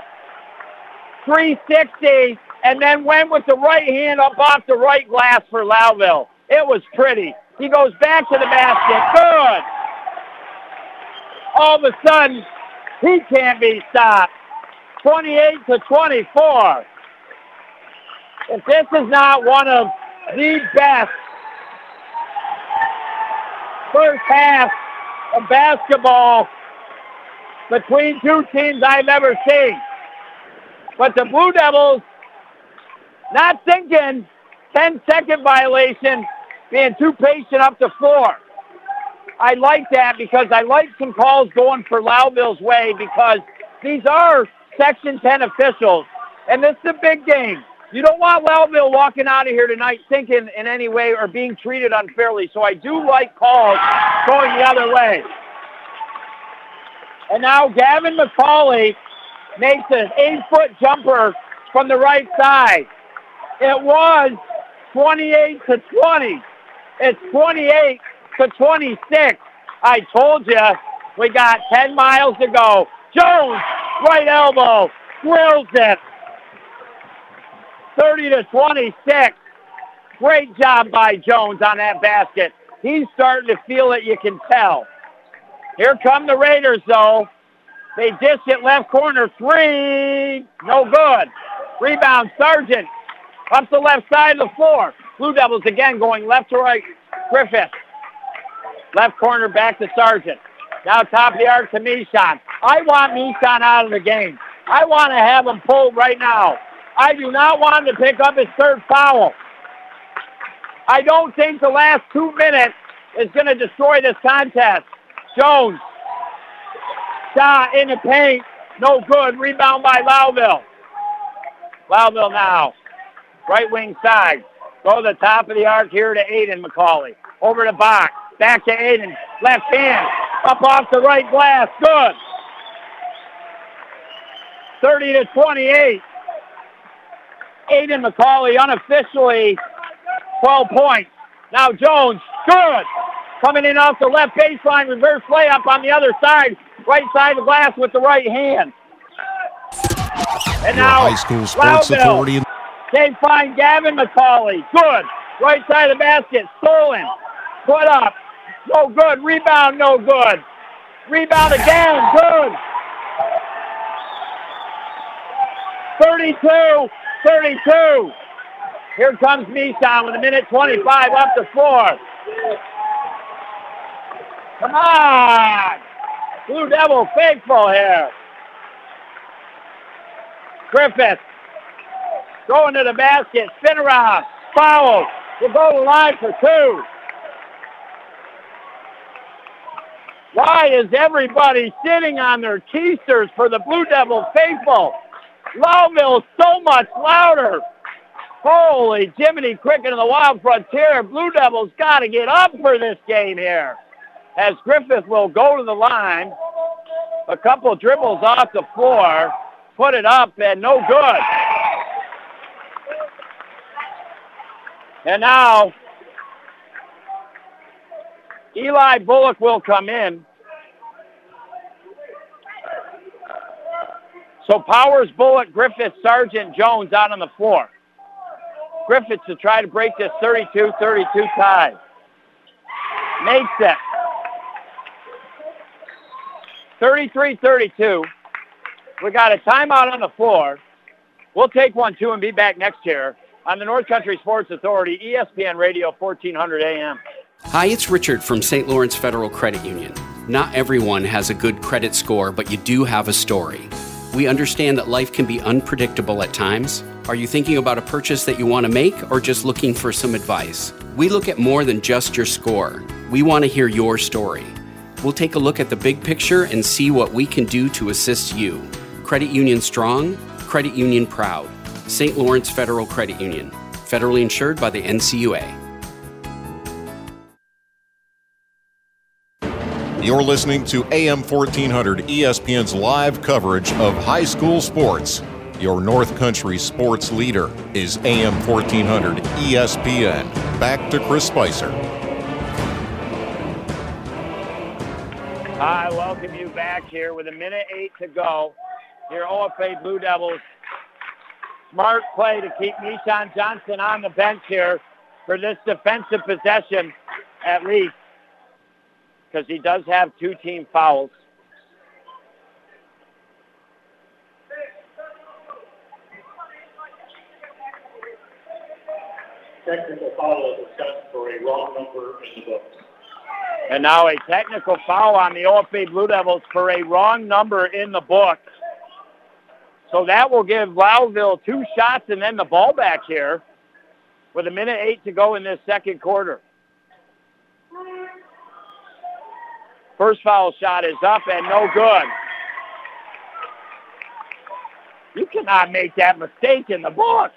Speaker 2: 360, and then went with the right hand up off the right glass for Lowville. It was pretty. He goes back to the basket. Good. All of a sudden, he can't be stopped. 28 to 24. If this is not one of the best first half of basketball between two teams I've ever seen. But the Blue Devils not thinking 10 second violation, being too patient up the floor. I like that because I like some calls going for Lowville's way because these are Section 10 officials, and this is a big game. You don't want Lowville walking out of here tonight thinking in any way or being treated unfairly, so I do like calls going the other way. And now Gavin McCauley makes an eight-foot jumper from the right side. It was 28 to 20. It's 28 to 26. I told you we got 10 miles to go. Jones, right elbow, drills it. 30 to 26. Great job by Jones on that basket. He's starting to feel it, you can tell. Here come the Raiders, though. They dish it left corner three. No good. Rebound, Sargent. Up the left side of the floor. Blue Devils again going left to right. Griffith. Left corner back to Sargent. Now top of the arc to Mishon. I want Mishon out of the game. I want to have him pulled right now. I do not want him to pick up his third foul. I don't think the last two minutes is going to destroy this contest. Jones. Shot in the paint. No good. Rebound by Lowville. Lowville now. Right wing side. Go to the top of the arc here to Aiden McCauley. Over to Bach. Back to Aiden. Left hand. Up off the right glass. Good. 30 to 28. Aiden McCauley unofficially 12 points. Now Jones. Good. Coming in off the left baseline. Reverse layup on the other side. Right side of the glass with the right hand. And
Speaker 6: Your
Speaker 2: now
Speaker 6: high school sports
Speaker 2: Loudville.
Speaker 6: authority.
Speaker 2: They find Gavin McCauley. Good. Right side of the basket. Stolen. Put up. No good. Rebound. No good. Rebound again. Good. 32. 32. Here comes Mishon with a minute 25 up the floor. Come on. Blue Devil faithful here. Griffith going to the basket, spin around, foul. We'll go to line for two. Why is everybody sitting on their keisters for the Blue Devil faithful? Lowville so much louder. Holy Jiminy Cricket and the Wild Frontier. Blue Devils got to get up for this game here. As Griffith will go to the line. A couple dribbles off the floor. Put it up and no good. And now Eli Bullock will come in. So Powers, Bullock, Griffith, Sargent, Jones out on the floor. Griffith to try to break this 32-32 tie. Makes it. 33-32. We got a timeout on the floor. We'll take one, two, and be back next year on the North Country Sports Authority, ESPN Radio, 1400 AM.
Speaker 14: Hi, it's Richard from St. Lawrence Federal Credit Union. Not everyone has a good credit score, but you do have a story. We understand that life can be unpredictable at times. Are you thinking about a purchase that you want to make or just looking for some advice? We look at more than just your score. We want to hear your story. We'll take a look at the big picture and see what we can do to assist you. Credit Union Strong, Credit Union Proud. St. Lawrence Federal Credit Union, federally insured by the NCUA.
Speaker 6: You're listening to AM 1400 ESPN's live coverage of high school sports. Your North Country sports leader is AM 1400 ESPN. Back to Chris Spicer.
Speaker 2: I welcome you back here with a minute eight to go. Your OFA Blue Devils. Smart play to keep Nishan Johnson on the bench here for this defensive possession at least because he does have two team fouls.
Speaker 12: Technical foul assessed for a wrong number in the book.
Speaker 2: And now a technical foul on the OFA Blue Devils for a wrong number in the book. So that will give Lowville two shots and then the ball back here with a minute eight to go in this second quarter. First foul shot is up and no good. You cannot make that mistake in the book.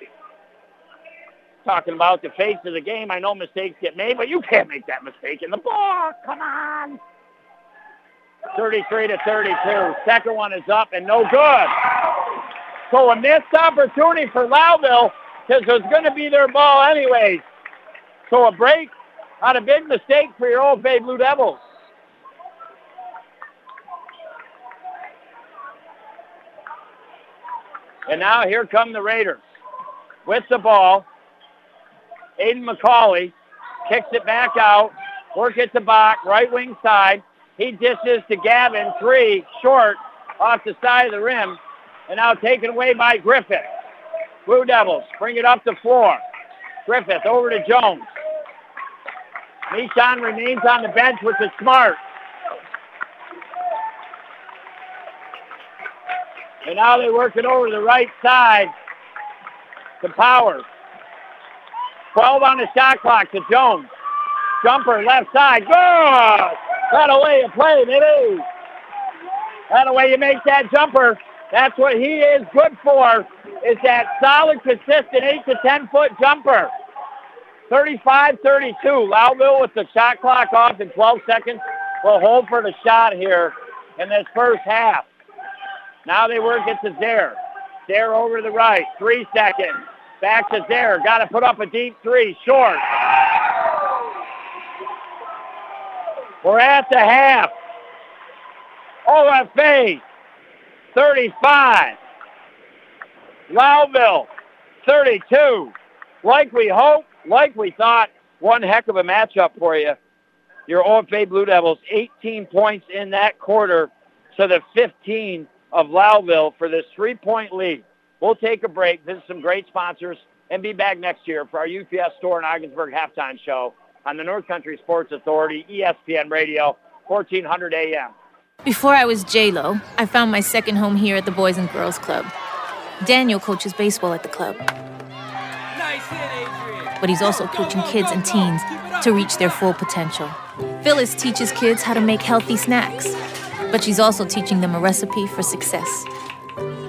Speaker 2: Talking about the face of the game, I know mistakes get made, but you can't make that mistake in the ball. Come on. 33 to 32. Second one is up and no good. So a missed opportunity for Lowville because it was going to be their ball anyways. So a break on a big mistake for your OFA Blue Devils. And now here come the Raiders with the ball. Aiden McCauley kicks it back out. Work at the box, right wing side. He dishes to Gavin, three, short, off the side of the rim. And now taken away by Griffith. Blue Devils bring it up the floor. Griffith over to Jones. Nishan remains on the bench, which is smart. And now they work it over to the right side to Powers. 12 on the shot clock to Jones. Jumper left side. Good! That away you play, baby. That away you make that jumper. That's what he is good for, is that solid, consistent 8 to 10 foot jumper. 35-32. Lowville with the shot clock off in 12 seconds will hold for the shot here in this first half. Now they work it to Zare. Zare over to the right. Three seconds. Back to Zare. Got to put up a deep three. Short. We're at the half. OFA 35. Lowville 32. Like we hoped, like we thought, one heck of a matchup for you. Your OFA Blue Devils, 18 points in that quarter to the 15 of Lowville for this three-point lead. We'll take a break, visit some great sponsors, and be back next year for our UPS store in Ogdensburg halftime show on the North Country Sports Authority, ESPN Radio, 1400 AM.
Speaker 15: Before I was J-Lo, I found my second home here at the Boys and Girls Club. Daniel coaches baseball at the club. But he's also coaching kids and teens to reach their full potential. Phyllis teaches kids how to make healthy snacks, but she's also teaching them a recipe for success.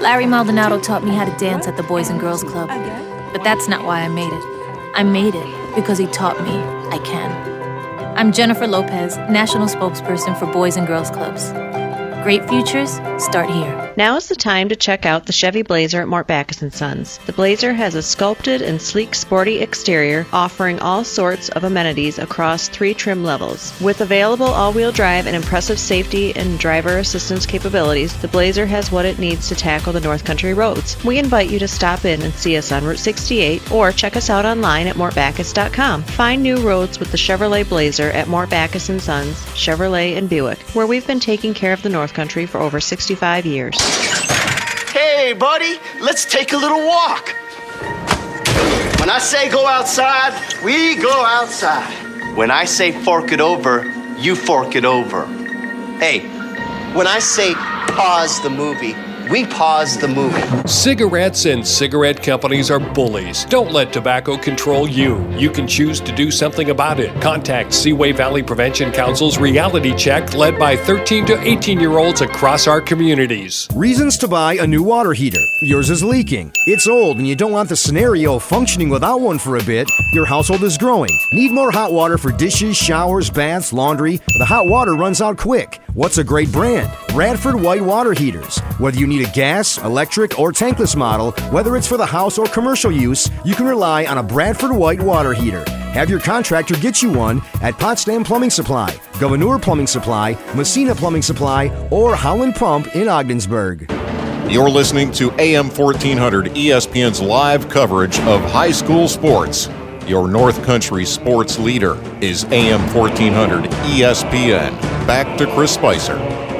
Speaker 15: Larry Maldonado taught me how to dance at the Boys and Girls Club. But that's not why I made it. I made it because he taught me I can. I'm Jennifer Lopez, National Spokesperson for Boys and Girls Clubs. Great futures start here.
Speaker 16: Now is the time to check out the Chevy Blazer at Mort Backus & Sons. The Blazer has a sculpted and sleek sporty exterior offering all sorts of amenities across three trim levels. With available all-wheel drive and impressive safety and driver assistance capabilities, the Blazer has what it needs to tackle the North Country roads. We invite you to stop in and see us on Route 68 or check us out online at mortbackus.com. Find new roads with the Chevrolet Blazer at Mort Backus & Sons, Chevrolet and Buick, where we've been taking care of the North Country for over 65 years.
Speaker 4: Hey, buddy, let's take a little walk. When I say go outside, we go outside. When I say fork it over, you fork it over. Hey, when I say pause the movie, we pause the movie.
Speaker 1: Cigarettes and cigarette companies are bullies. Don't let tobacco control you. You can choose to do something about it. Contact Seaway Valley Prevention Council's reality check led by 13 to 18 year olds across our communities.
Speaker 5: Reasons to buy a new water heater. Yours is leaking. It's old and you don't want the scenario functioning without one for a bit. Your household is growing. Need more hot water for dishes, showers, baths, laundry. The hot water runs out quick. What's a great brand? Bradford White Water Heaters. Whether you need a gas, electric, or tankless model, whether it's for the house or commercial use, you can rely on a Bradford White Water Heater. Have your contractor get you one at Potsdam Plumbing Supply, Gouverneur Plumbing Supply, Massena Plumbing Supply, or Howland Pump in Ogdensburg.
Speaker 6: You're listening to AM 1400 ESPN's live coverage of high school sports. Your North Country sports leader is AM 1400 ESPN. Back to Chris Spicer.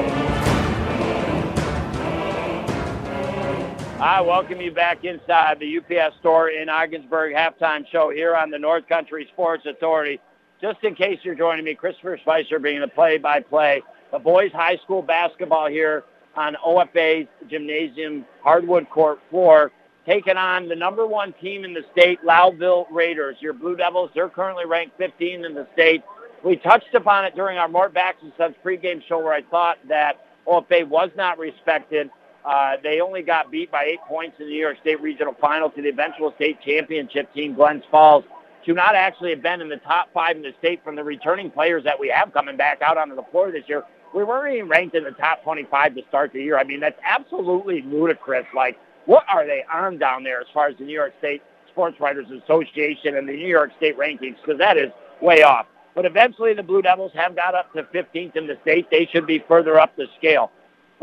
Speaker 2: I welcome you back inside the UPS store in Ogdensburg halftime show here on the North Country Sports Authority. Just in case you're joining me, Christopher Spicer being the play-by-play. The boys high school basketball here on OFA's gymnasium hardwood court floor. taking on the number one team in the state, Lowville Raiders. Your Blue Devils, they're currently ranked 15 in the state. We touched upon it during our Mort Backus and Sons pregame show where I thought that OFA was not respected. Uh, they only got beat by eight points in the New York State Regional Final to the eventual state championship team, Glens Falls, to not actually have been in the top five in the state from the returning players that we have coming back out onto the floor this year. We weren't even ranked in the top 25 to start the year. I mean, that's absolutely ludicrous. Like, what are they on down there as far as the New York State Sports Writers Association and the New York State rankings? Because that is way off. But eventually the Blue Devils have got up to 15th in the state. They should be further up the scale.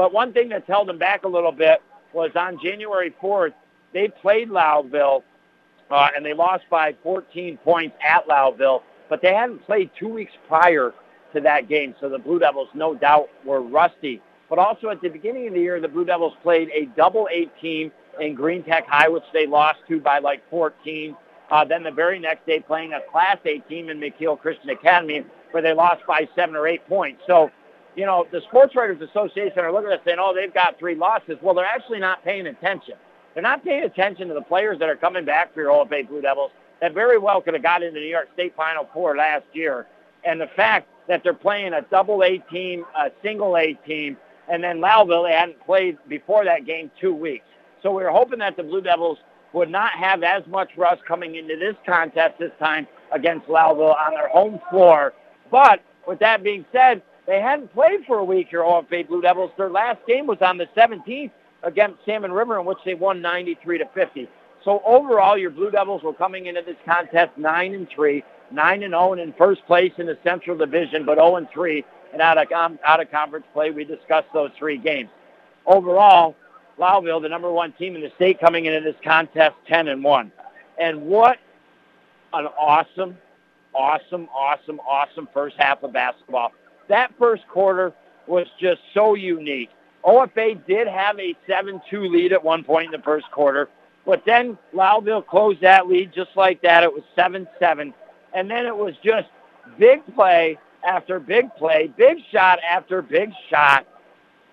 Speaker 2: But one thing that's held them back a little bit was on January 4th, they played Lowville, uh, and they lost by 14 points at Lowville, but they hadn't played two weeks prior to that game, so the Blue Devils no doubt were rusty. But also at the beginning of the year, the Blue Devils played a double eight team in Green Tech High, which they lost to by like 14. Uh, then the very next day playing a Class A team in Mekeel Christian Academy where they lost by seven or eight points. So, you know, the Sports Writers Association are looking at saying, oh, they've got three losses. Well, they're actually not paying attention. They're not paying attention to the players that are coming back for your OFA Blue Devils that very well could have got into the New York State Final Four last year. And the fact that they're playing a double A team, a single A team, and then Lowville, they hadn't played before that game two weeks. So we were hoping that the Blue Devils would not have as much rust coming into this contest this time against Lowville on their home floor. But with that being said, they hadn't played for a week your OFA Blue Devils. Their last game was on the 17th against Salmon River, in which they won 93 to 50. So overall, your Blue Devils were coming into this contest nine and three, nine and zero, oh, and in first place in the Central Division, but 0 and three. And out of um, out of conference play, we discussed those three games. Overall, Lowville, the number one team in the state, coming into this contest 10 and 1. And what an awesome, awesome, awesome, awesome first half of basketball. That first quarter was just so unique. OFA did have a 7-2 lead at one point in the first quarter, but then Lowville closed that lead just like that. It was 7-7. And then it was just big play after big play, big shot after big shot.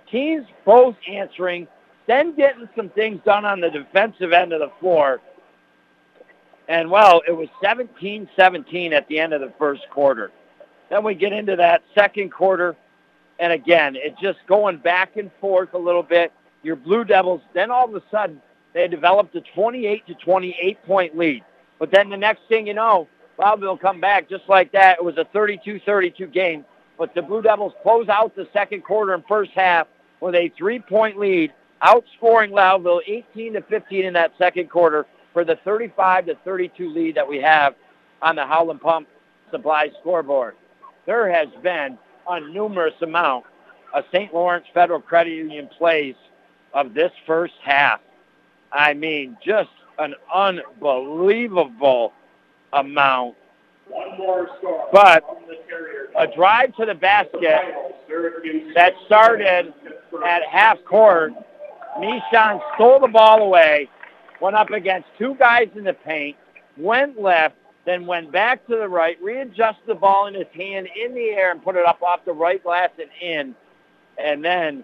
Speaker 2: Teams both answering then getting some things done on the defensive end of the floor. And, well, it was 17-17 at the end of the first quarter. Then we get into that second quarter, and again, it's just going back and forth a little bit. Your Blue Devils, then all of a sudden, they developed a 28 to 28 point lead. But then the next thing you know, Lowville come back just like that. It was a 32-32 game. But the Blue Devils close out the second quarter and first half with a three-point lead outscoring Lowville 18 to 15 in that second quarter for the 35 to 32 lead that we have on the Howland Pump Supply scoreboard. There has been a numerous amount of St. Lawrence Federal Credit Union plays of this first half. I mean, just an unbelievable amount. one more But a drive to the basket that started at half court Nishan stole the ball away, went up against two guys in the paint, went left, then went back to the right, readjusted the ball in his hand in the air and put it up off the right glass and in. And then,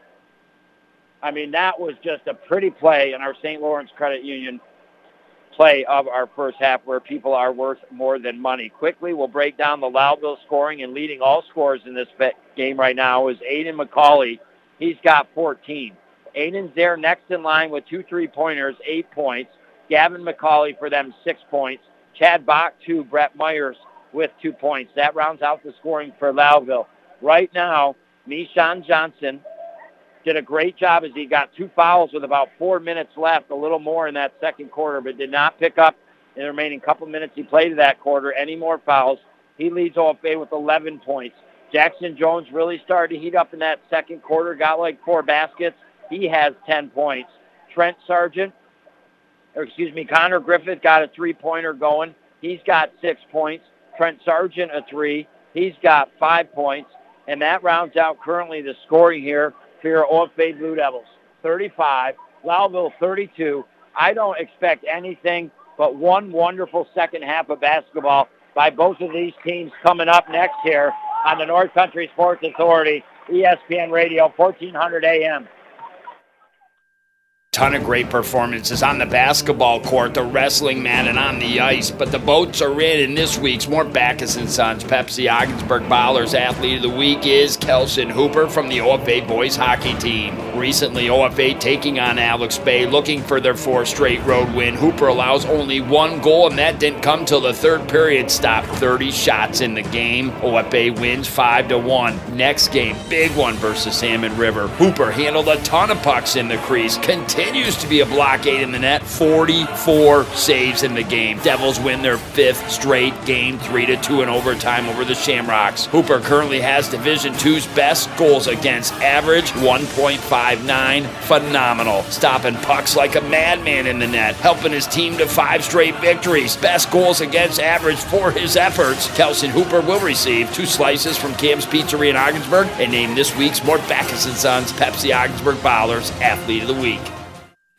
Speaker 2: I mean, that was just a pretty play in our St. Lawrence Credit Union play of our first half where people are worth more than money. Quickly, we'll break down the Lowville scoring and leading all scores in this game right now is Aiden McCauley. He's got 14. Aiden's there next in line with two three-pointers, eight points. Gavin McCauley for them, six points. Chad Bach, two. Brett Myers with two points. That rounds out the scoring for Lowville. Right now, Mishan Johnson did a great job as he got two fouls with about four minutes left, a little more in that second quarter, but did not pick up in the remaining couple minutes he played that quarter any more fouls. He leads OFA with 11 points. Jackson Jones really started to heat up in that second quarter, got like four baskets. He has 10 points. Trent Sargent, or excuse me, Connor Griffith got a three-pointer going. He's got six points. Trent Sargent a three. He's got five points. And that rounds out currently the scoring here for your OFA Blue Devils. 35, Lowville 32. I don't expect anything but one wonderful second half of basketball by both of these teams coming up next here on the North Country Sports Authority, ESPN Radio, 1400 AM.
Speaker 17: Ton of great performances on the basketball court, the wrestling mat, and on the ice. But the boats are in, and this week's Mort Backus and Sons Pepsi Ogdensburg Ballers Athlete of the Week is Kelson Hooper from the OFA boys hockey team. Recently, OFA taking on Alex Bay, looking for their fourth straight road win. Hooper allows only one goal, and that didn't come till the third period. Stopped 30 shots in the game. OFA wins five to one. Next game, big one versus Salmon River. Hooper handled a ton of pucks in the crease. Continue continues to be a blockade in the net. 44 saves in the game. Devils win their fifth straight game, 3 to 2 in overtime over the Shamrocks. Hooper currently has Division II's best goals against average, 1.59. Phenomenal. Stopping pucks like a madman in the net, helping his team to five straight victories. Best goals against average for his efforts. Kelson Hooper will receive two slices from Cam's Pizzeria in Ogdensburg and named this week's Mort Backus & Sons Pepsi Ogdensburg Ballers Athlete of the Week.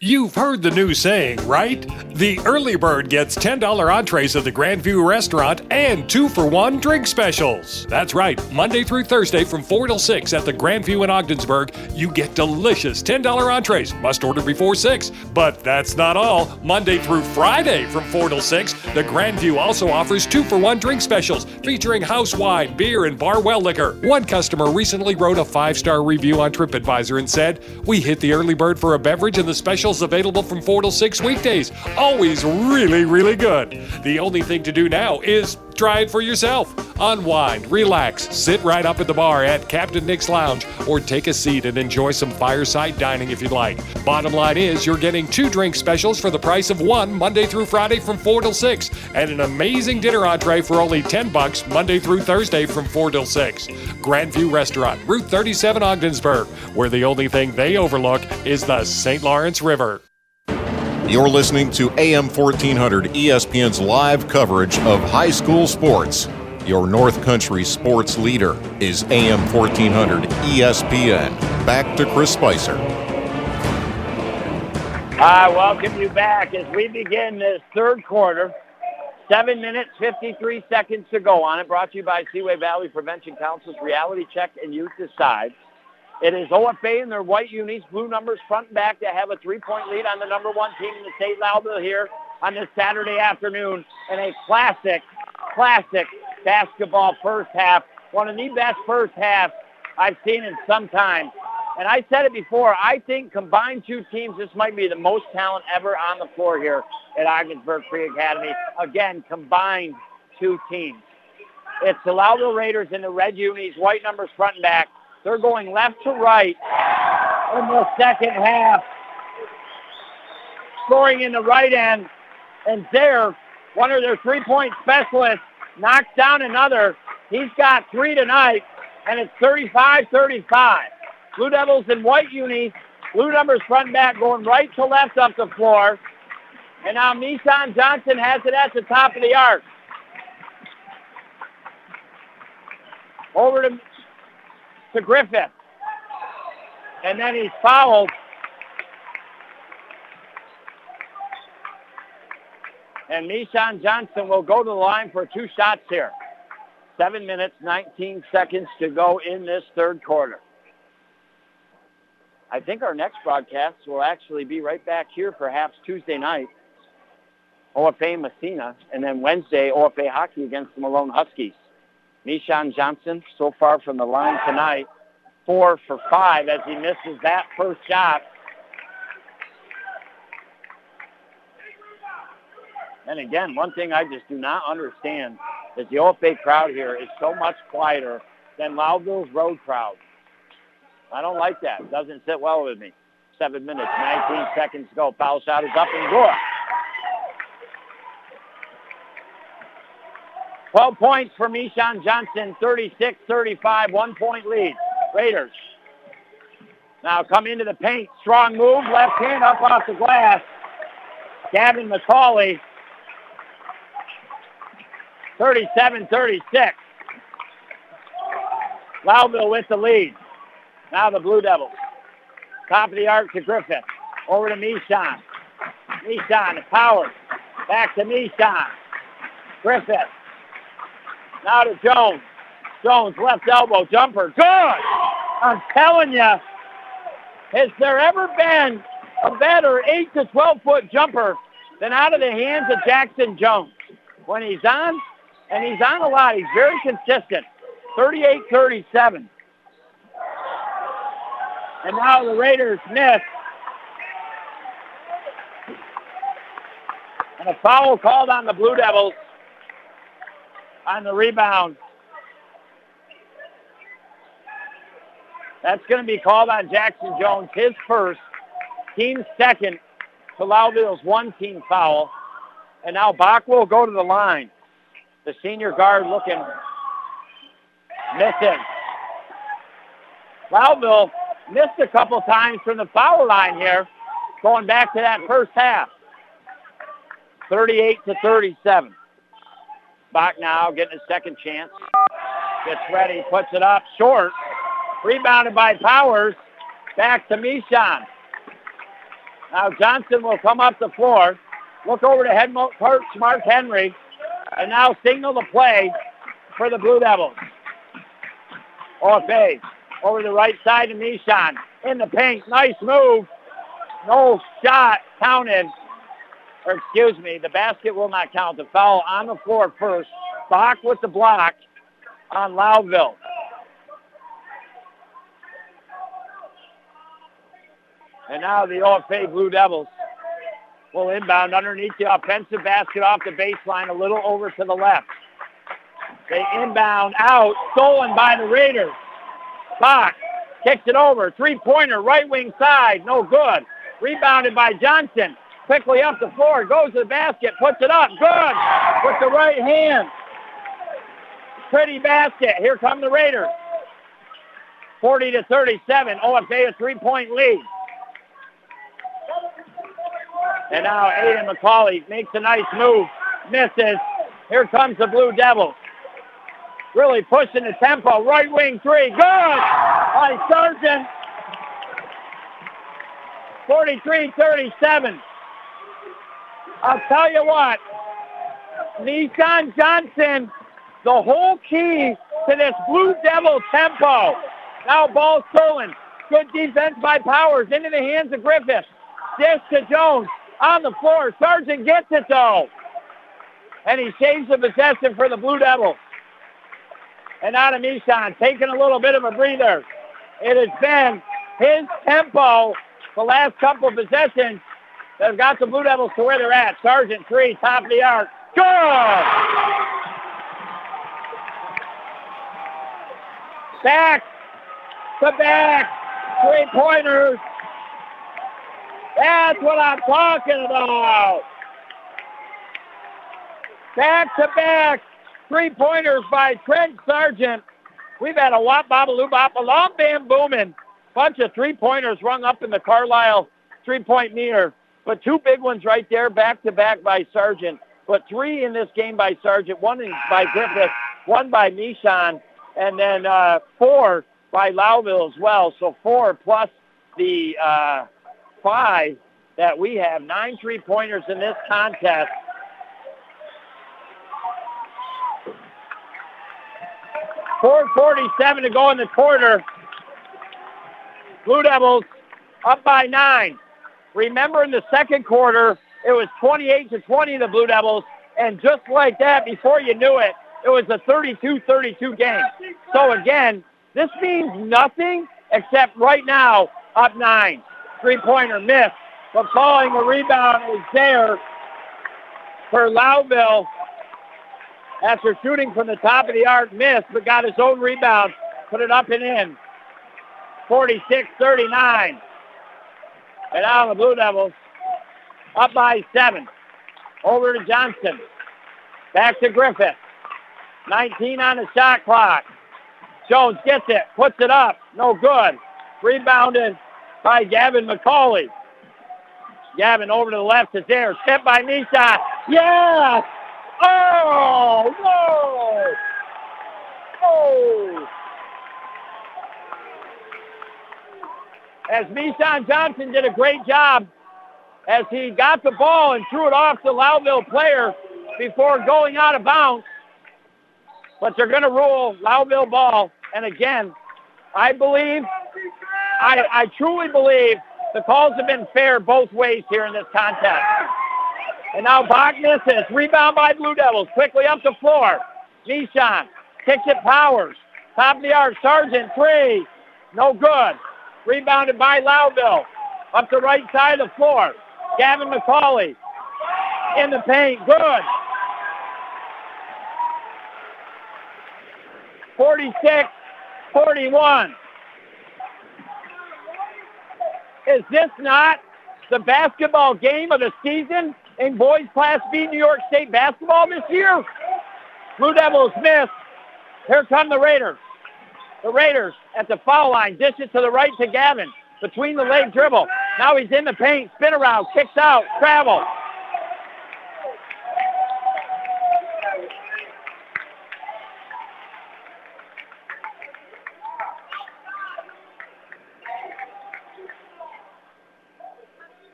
Speaker 1: You've heard the new saying, right? The early bird gets $10 entrees at the Grandview restaurant and two for one drink specials. That's right, Monday through Thursday from 4 till 6 at the Grandview in Ogdensburg, you get delicious $10 entrees. Must order before 6. But that's not all. Monday through Friday from 4 till 6, the Grandview also offers two for one drink specials featuring house wine, beer, and bar well liquor. One customer recently wrote a five star review on TripAdvisor and said, We hit the early bird for a beverage and the specials available from 4 till 6 weekdays. Always really, really good. The only thing to do now is try it for yourself. Unwind, relax, sit right up at the bar at Captain Nick's Lounge, or take a seat and enjoy some fireside dining if you'd like. Bottom line is, you're getting two drink specials for the price of one Monday through Friday from 4 till 6, and an amazing dinner entree for only 10 bucks Monday through Thursday from 4 till 6. Grandview Restaurant, Route 37 Ogdensburg, where the only thing they overlook is the St. Lawrence River.
Speaker 6: You're listening to AM 1400 ESPN's live coverage of high school sports. Your North Country sports leader is AM 1400 ESPN. Back to Chris Spicer.
Speaker 2: I welcome you back as we begin this third quarter. Seven minutes, 53 seconds to go on it. Brought to you by Seaway Valley Prevention Council's Reality Check and Youth Decide. It is OFA in their white unis, blue numbers front and back to have a three-point lead on the number one team in the state, Lowville, here on this Saturday afternoon in a classic, classic basketball first half. One of the best first halves I've seen in some time. And I said it before, I think combined two teams, this might be the most talent ever on the floor here at Ogdensburg Free Academy. Again, combined two teams. It's the Lowville Raiders in the red unis, white numbers front and back. They're going left to right in the second half. Scoring in the right end. And there, one of their three-point specialists knocks down another. He's got three tonight, and it's 35-35. Blue Devils in white unis. Blue numbers front back going right to left up the floor. And now Nissan Johnson has it at the top of the arc. Over to to Griffith. And then he's fouled. And Mishan Johnson will go to the line for two shots here. Seven minutes, 19 seconds to go in this third quarter. I think our next broadcast will actually be right back here, perhaps Tuesday night, OFA Massena, and then Wednesday, OFA hockey against the Malone Huskies. Nishan Johnson, so far from the line tonight, four for five as he misses that first shot. And again, one thing I just do not understand is the OFA crowd here is so much quieter than Lowville's road crowd. I don't like that. It doesn't sit well with me. Seven minutes, 19 seconds to go. Foul shot is up and good. 12 points for Mishan Johnson, 36-35, one-point lead. Raiders. Now come into the paint. Strong move, left hand up off the glass. Gavin McCauley, 37-36. Lowville with the lead. Now the Blue Devils. Top of the arc to Griffith. Over to. Mishan, the power. Back to Mishan. Griffith now to Jones. Jones, left elbow, jumper. Good! I'm telling you, has there ever been a better 8 to 12 foot jumper than out of the hands of Jackson Jones. When he's on, and he's on a lot, he's very consistent. 38-37. And now the Raiders miss. And a foul called on the Blue Devils on the rebound. That's going to be called on Jackson Jones, his first, team second to Lowville's one team foul. And now Bach will go to the line. The senior guard looking missing. Lowville missed a couple times from the foul line here, going back to that first half. 38 to 37. Bach now getting a second chance. Gets ready, puts it up short. Rebounded by Powers. Back to Mishon. Now Johnson will come up the floor. Look over to head coach Mark Henry. And now signal the play for the Blue Devils. OFA over the right side of Mishon. In the paint. Nice move. No shot counted. Or excuse me, the basket will not count. The foul on the floor first. Bach with the block on Lowville. And now the OFA Blue Devils will inbound underneath the offensive basket off the baseline a little over to the left. They inbound out, stolen by the Raiders. Bach kicks it over. Three-pointer, right wing side, no good. Rebounded by Johnson. Quickly up the floor, goes to the basket, puts it up. Good with the right hand. Pretty basket. Here come the Raiders. 40 to 37. OFA a three-point lead. And now Aiden McCauley makes a nice move. Misses. Here comes the Blue Devils. Really pushing the tempo. Right wing three. Good by Sargent. 43-37. I'll tell you what. Nissan Johnson, the whole key to this Blue Devil tempo. Now ball stolen. Good defense by Powers into the hands of Griffith. This to Jones on the floor. Sargent gets it though. And he saves the possession for the Blue Devils. And out of Mishon, taking a little bit of a breather. It has been his tempo the last couple of possessions that have got the Blue Devils to where they're at. Sargent three, top of the arc. Good! Back to back. Three pointers. That's what I'm talking about. Back to back. Three pointers by Trent Sargent. We've had a wop babaloo bop, a long bam booming. Bunch of three pointers rung up in the Carlisle three point meter. But two big ones right there, back to back by Sargent. But three in this game by Sargent, one by Griffith, one by Mishon, and then uh, four by Lowville as well. So four plus the uh, five that we have. Nine three-pointers in this contest. Four forty-seven to go in the quarter. Blue Devils up by nine. Remember in the second quarter, it was 28 to 20 the Blue Devils, and just like that, before you knew it, it was a 32-32 game. So again, this means nothing except right now up nine. Three-pointer missed, but calling the rebound is there for Lowville after shooting from the top of the arc, missed, but got his own rebound, put it up and in. 46-39. And now the Blue Devils up by seven. Over to Johnson. Back to Griffith. 19 on the shot clock. Jones gets it, puts it up. No good. Rebounded by Gavin McCauley. Gavin over to the left is there. Step by Nisha. Yes! Oh, no! Oh! As Mishon Johnson did a great job as he got the ball and threw it off the Lowville player before going out of bounds. But they're going to rule Lowville ball. And again, I believe, I, I truly believe The calls have been fair both ways here in this contest. And now Bach misses. Rebound by Blue Devils. Quickly up the floor. Nishan kicks it Powers. Top of the arc. Sargent three. No good. Rebounded by Lowville. Up the right side of the floor. Gavin McCauley in the paint. Good. 46, 41. Is this not the basketball game of the season in boys Class B New York State basketball this year? Blue Devils miss. Here come the Raiders. The Raiders at the foul line. Dish it to the right to Gavin. Between the leg dribble. Now he's in the paint. Spin around. Kicks out. Travel.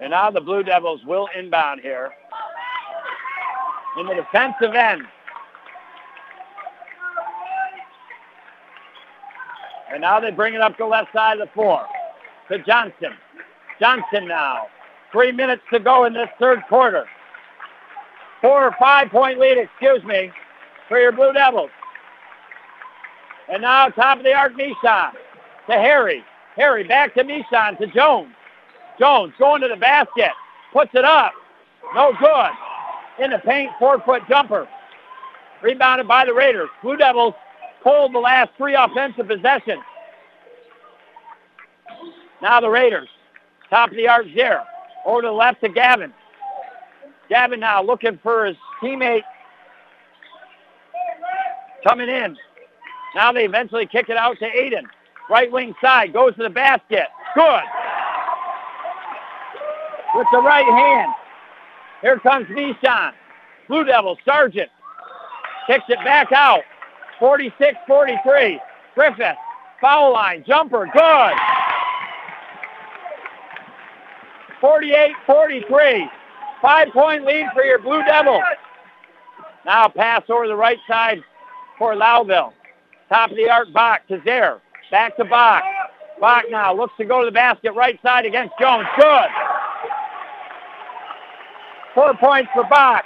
Speaker 2: And now the Blue Devils will inbound here in the defensive end. And now they bring it up the left side of the floor to Johnson. Johnson now. Three minutes to go in this third quarter. Four or five point lead, excuse me, for your Blue Devils. And now top of the arc, Nishan to Harry. Harry back to Nishan to Jones. Jones going to the basket. Puts it up. No good. In the paint, four-foot jumper. Rebounded by the Raiders. Blue Devils pulled the last three offensive possessions. Now the Raiders. Top of the arc, there. Over to the left to Gavin. Gavin now looking for his teammate coming in. Now they eventually kick it out to Aiden. Right wing side, goes to the basket. Good. With the right hand. Here comes Nishan. Blue Devils, Sargent. Kicks it back out. 46-43. Griffith, foul line, jumper, good. 48-43. Five-point lead for your Blue Devils. Now pass over the right side for Lowville. Top of the arc, Bach to Zare. Back to Bach. Bach now looks to go to the basket right side against Jones. Good. Four points for Bach.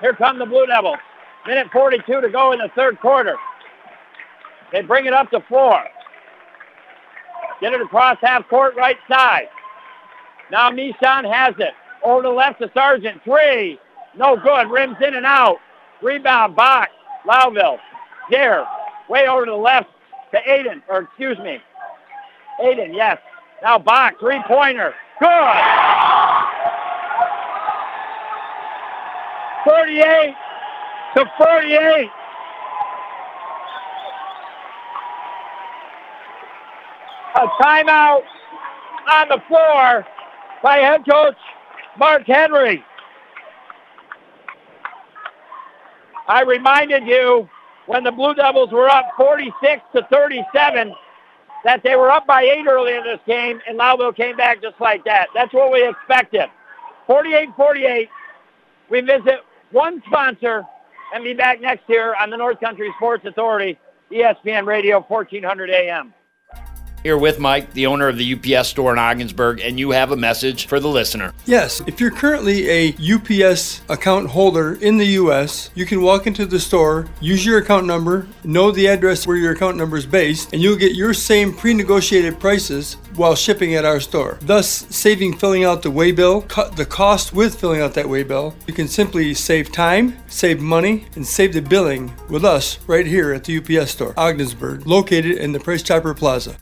Speaker 2: Here come the Blue Devils. Minute 42 to go in the third quarter. They bring it up to four. Get it across half court right side. Now Nishan has it. Over to the left to Sargent. Three. No good. Rims in and out. Rebound. Bach. Lowville. There. Way over to the left to Aiden. Or excuse me. Aiden, yes. Now Bach. Three-pointer. Good. 38 to 48. A timeout on the floor by head coach Mark Henry. I reminded you when the Blue Devils were up 46 to 37 that they were up by eight early in this game, and Lowville came back just like that. That's what we expected. 48-48. We visit one sponsor and be back next year on the North Country Sports Authority, ESPN Radio, 1400 AM.
Speaker 17: Here with Mike, the owner of the UPS store in Ogdensburg, and you have a message for the listener.
Speaker 18: Yes, if you're currently a UPS account holder in the U.S., you can walk into the store, use your account number, know the address where your account number is based, and you'll get your same pre negotiated prices while shipping at our store, thus saving filling out the waybill, cut the cost with filling out that waybill. You can simply save time, save money, and save the billing with us right here at the UPS store, Ogdensburg, located in the Price Chopper Plaza.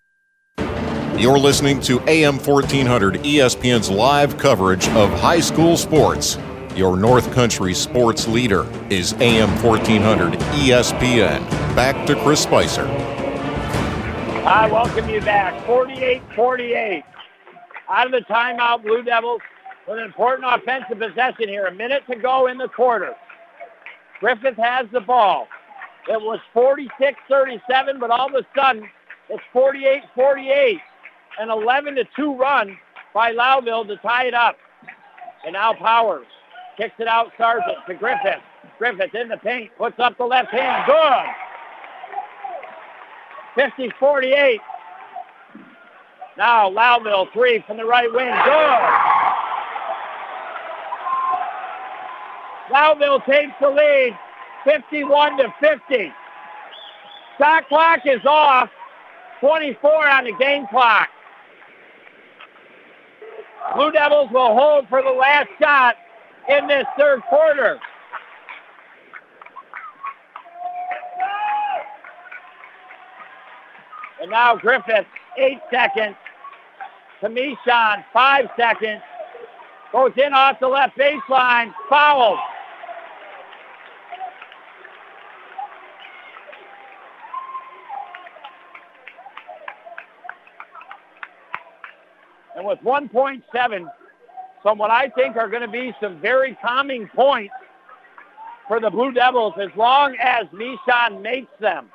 Speaker 6: You're listening to AM 1400 ESPN's live coverage of high school sports. Your North Country sports leader is AM 1400 ESPN. Back to Chris Spicer.
Speaker 2: I welcome you back. 48-48. Out of the timeout, Blue Devils with an important offensive possession here. A minute to go in the quarter. Griffith has the ball. It was 46-37, but all of a sudden, it's 48-48. An 11 to 2 run by Lowville to tie it up. And now Powers kicks it out Sargent to Griffith. Griffith in the paint, puts up the left hand. Good. 50-48. Now Lowville three from the right wing. Good. Lowville takes the lead, 51 to 50. Shot clock is off. 24 on the game clock. Blue Devils will hold for the last shot in this third quarter. And now Griffith, eight seconds. Kamishon, five seconds. Goes in off the left baseline. Fouled. And with 1.7, some what I think are going to be some very calming points for the Blue Devils as long as Mishon makes them.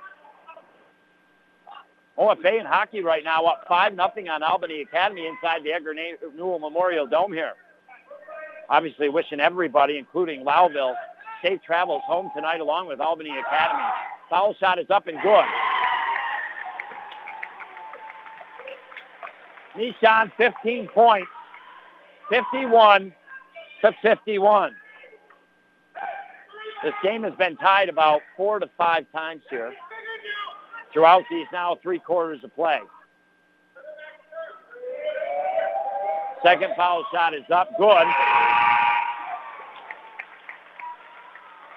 Speaker 2: Oh, OFA in hockey right now up 5 nothing on Albany Academy inside the Edgar Newell Memorial Dome here. Obviously wishing everybody, including Lowville, safe travels home tonight along with Albany Academy. Foul shot is up and good. Nishan 15 points, 51 to 51. This game has been tied about four to five times here throughout these now three quarters of play. Second foul shot is up. Good.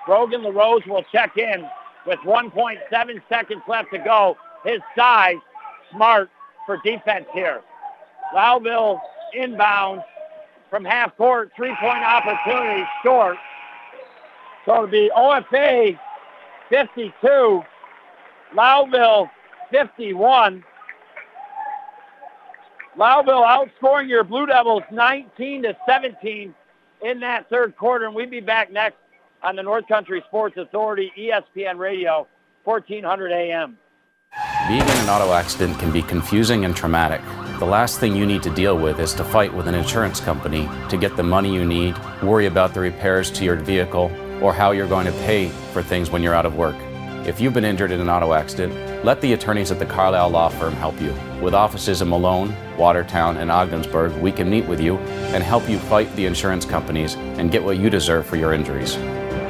Speaker 2: Brogan LaRose will check in with 1.7 seconds left to go. His size, smart for defense here. Lowville inbound from half court, three-point opportunity short. So it'll be OFA 52, Lowville 51. Lowville outscoring your Blue Devils 19 to 17 in that third quarter, and we'll be back next on the North Country Sports Authority ESPN Radio, 1400 AM.
Speaker 19: Being in an auto accident can be confusing and traumatic. The last thing you need to deal with is to fight with an insurance company to get the money you need, worry about the repairs to your vehicle, or how you're going to pay for things when you're out of work. If you've been injured in an auto accident, let the attorneys at the Carlisle Law Firm help you. With offices in Malone, Watertown, and Ogdensburg, we can meet with you and help you fight the insurance companies and get what you deserve for your injuries.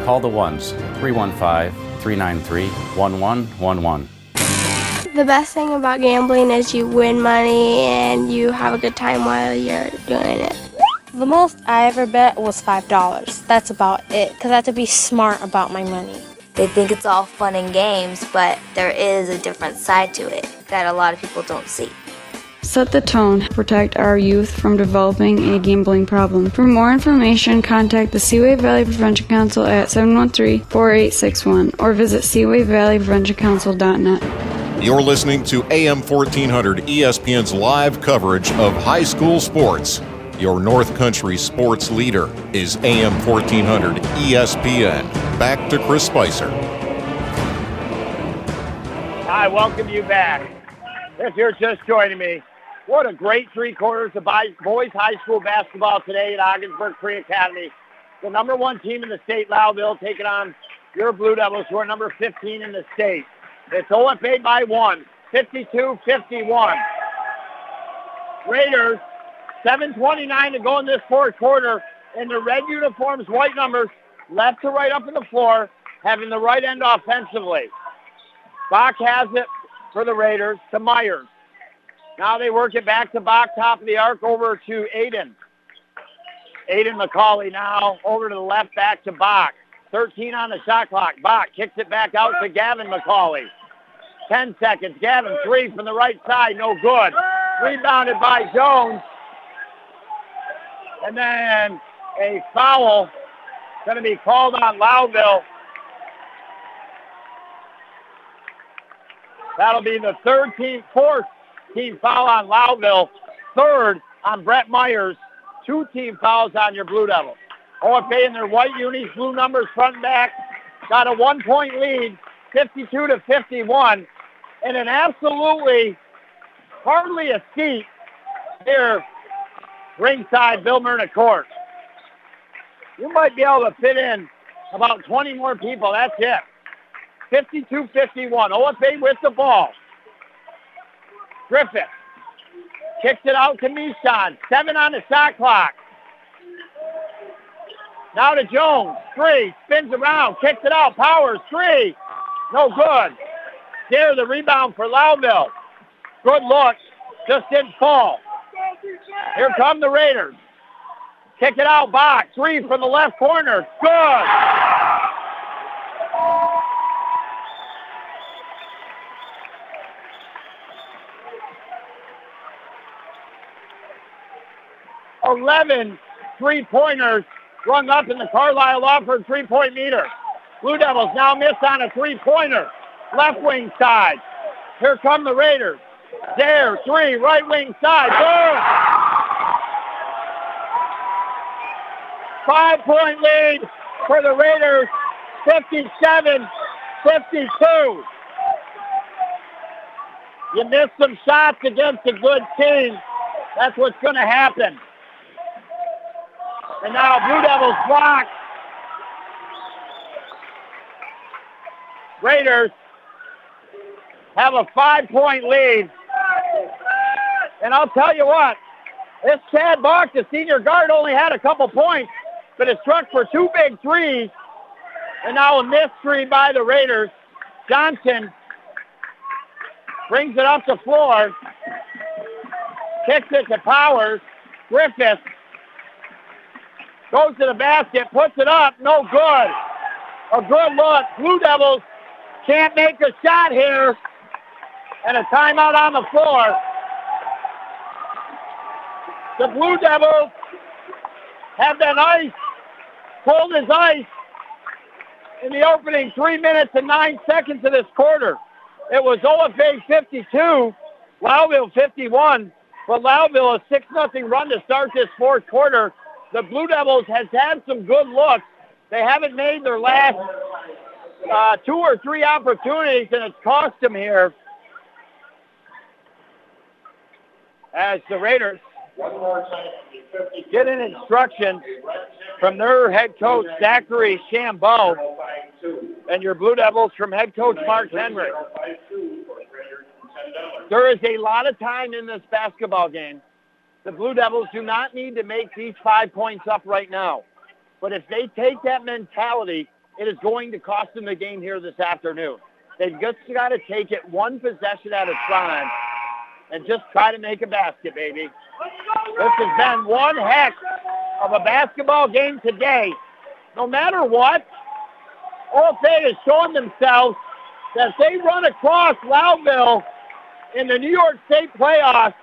Speaker 19: Call the ones 315 393 1111.
Speaker 7: The best thing about gambling is you win money and you have a good time while you're doing it.
Speaker 8: The most I ever bet was $5. That's about it, because I have to be smart about my money.
Speaker 9: They think it's all fun and games, but there is a different side to it that a lot of people don't see.
Speaker 10: Set the tone. Protect our youth from developing a gambling problem. For more information, contact the Seaway Valley Prevention Council at 713-4861 or visit seawayvalleypreventioncouncil.net.
Speaker 6: You're listening to AM 1400 ESPN's live coverage of high school sports. Your North Country sports leader is AM 1400 ESPN. Back to Chris Spicer.
Speaker 2: I welcome you back. If you're just joining me, what a great three quarters of boys high school basketball today at Ogdensburg Free Academy. The number one team in the state, Lowville, taking on your Blue Devils, who are number 15 in the state. It's OFA by one, 52-51. Raiders, 7.29 to go in this fourth quarter. In the red uniforms, white numbers, left to right up in the floor, having the right end offensively. Bach has it for the Raiders to Myers. Now they work it back to Bach, top of the arc, over to Aiden. Aiden McCauley now over to the left, back to Bach. 13 on the shot clock. Bach kicks it back out to Gavin McCauley. 10 seconds. Gavin, three from the right side, no good. Rebounded by Jones. And then a foul going to be called on Lowville. That'll be the third team, fourth team foul on Lowville, third on Brett Myers, two team fouls on your Blue Devils. OFA in their white unis, blue numbers front and back, got a one-point lead, 52 to 51, and an absolutely hardly a seat here ringside Bill Myrna Court. You might be able to fit in about 20 more people. That's it. 52-51. OFA with the ball. Griffith Kicks it out to Mishon. Seven on the shot clock. Now to Jones. Three. Spins around. Kicks it out. Powers. Three. No good. There the rebound for Lowville. Good look. Just didn't fall. Here come the Raiders. Kick it out. Box. Three from the left corner. Good. Eleven three-pointers rung up in the Carlisle Law Firm three-point meter. Blue Devils now miss on a three-pointer. Left wing side. Here come the Raiders. There, three, right wing side. Boom! Five-point lead for the Raiders, 57-52. You miss some shots against a good team. That's what's going to happen. And now Blue Devils block. Raiders have a five-point lead. And I'll tell you what, this Chad Bach, the senior guard, only had a couple points, but it struck for two big threes. And now a missed three by the Raiders. Johnson brings it up the floor, kicks it to Powers. Griffith goes to the basket, puts it up, no good. A good look. Blue Devils can't make a shot here. And a timeout on the floor. The Blue Devils have been ice, cold as ice, in the opening three minutes and nine seconds of this quarter. It was OFA 52, Lowville 51, but Lowville a 6 nothing run to start this fourth quarter. The Blue Devils has had some good looks. They haven't made their last uh, two or three opportunities, and it's cost them here. As the Raiders get an instruction from their head coach, Zachary Shambo, and your Blue Devils from head coach Mark Henry. There is a lot of time in this basketball game. The Blue Devils do not need to make these five points up right now. But if they take that mentality, it is going to cost them the game here this afternoon. They've just got to take it one possession at a time and just try to make a basket, baby. This has been one heck of a basketball game today. No matter what, OFA has shown themselves that if they run across Lowville in the New York State playoffs,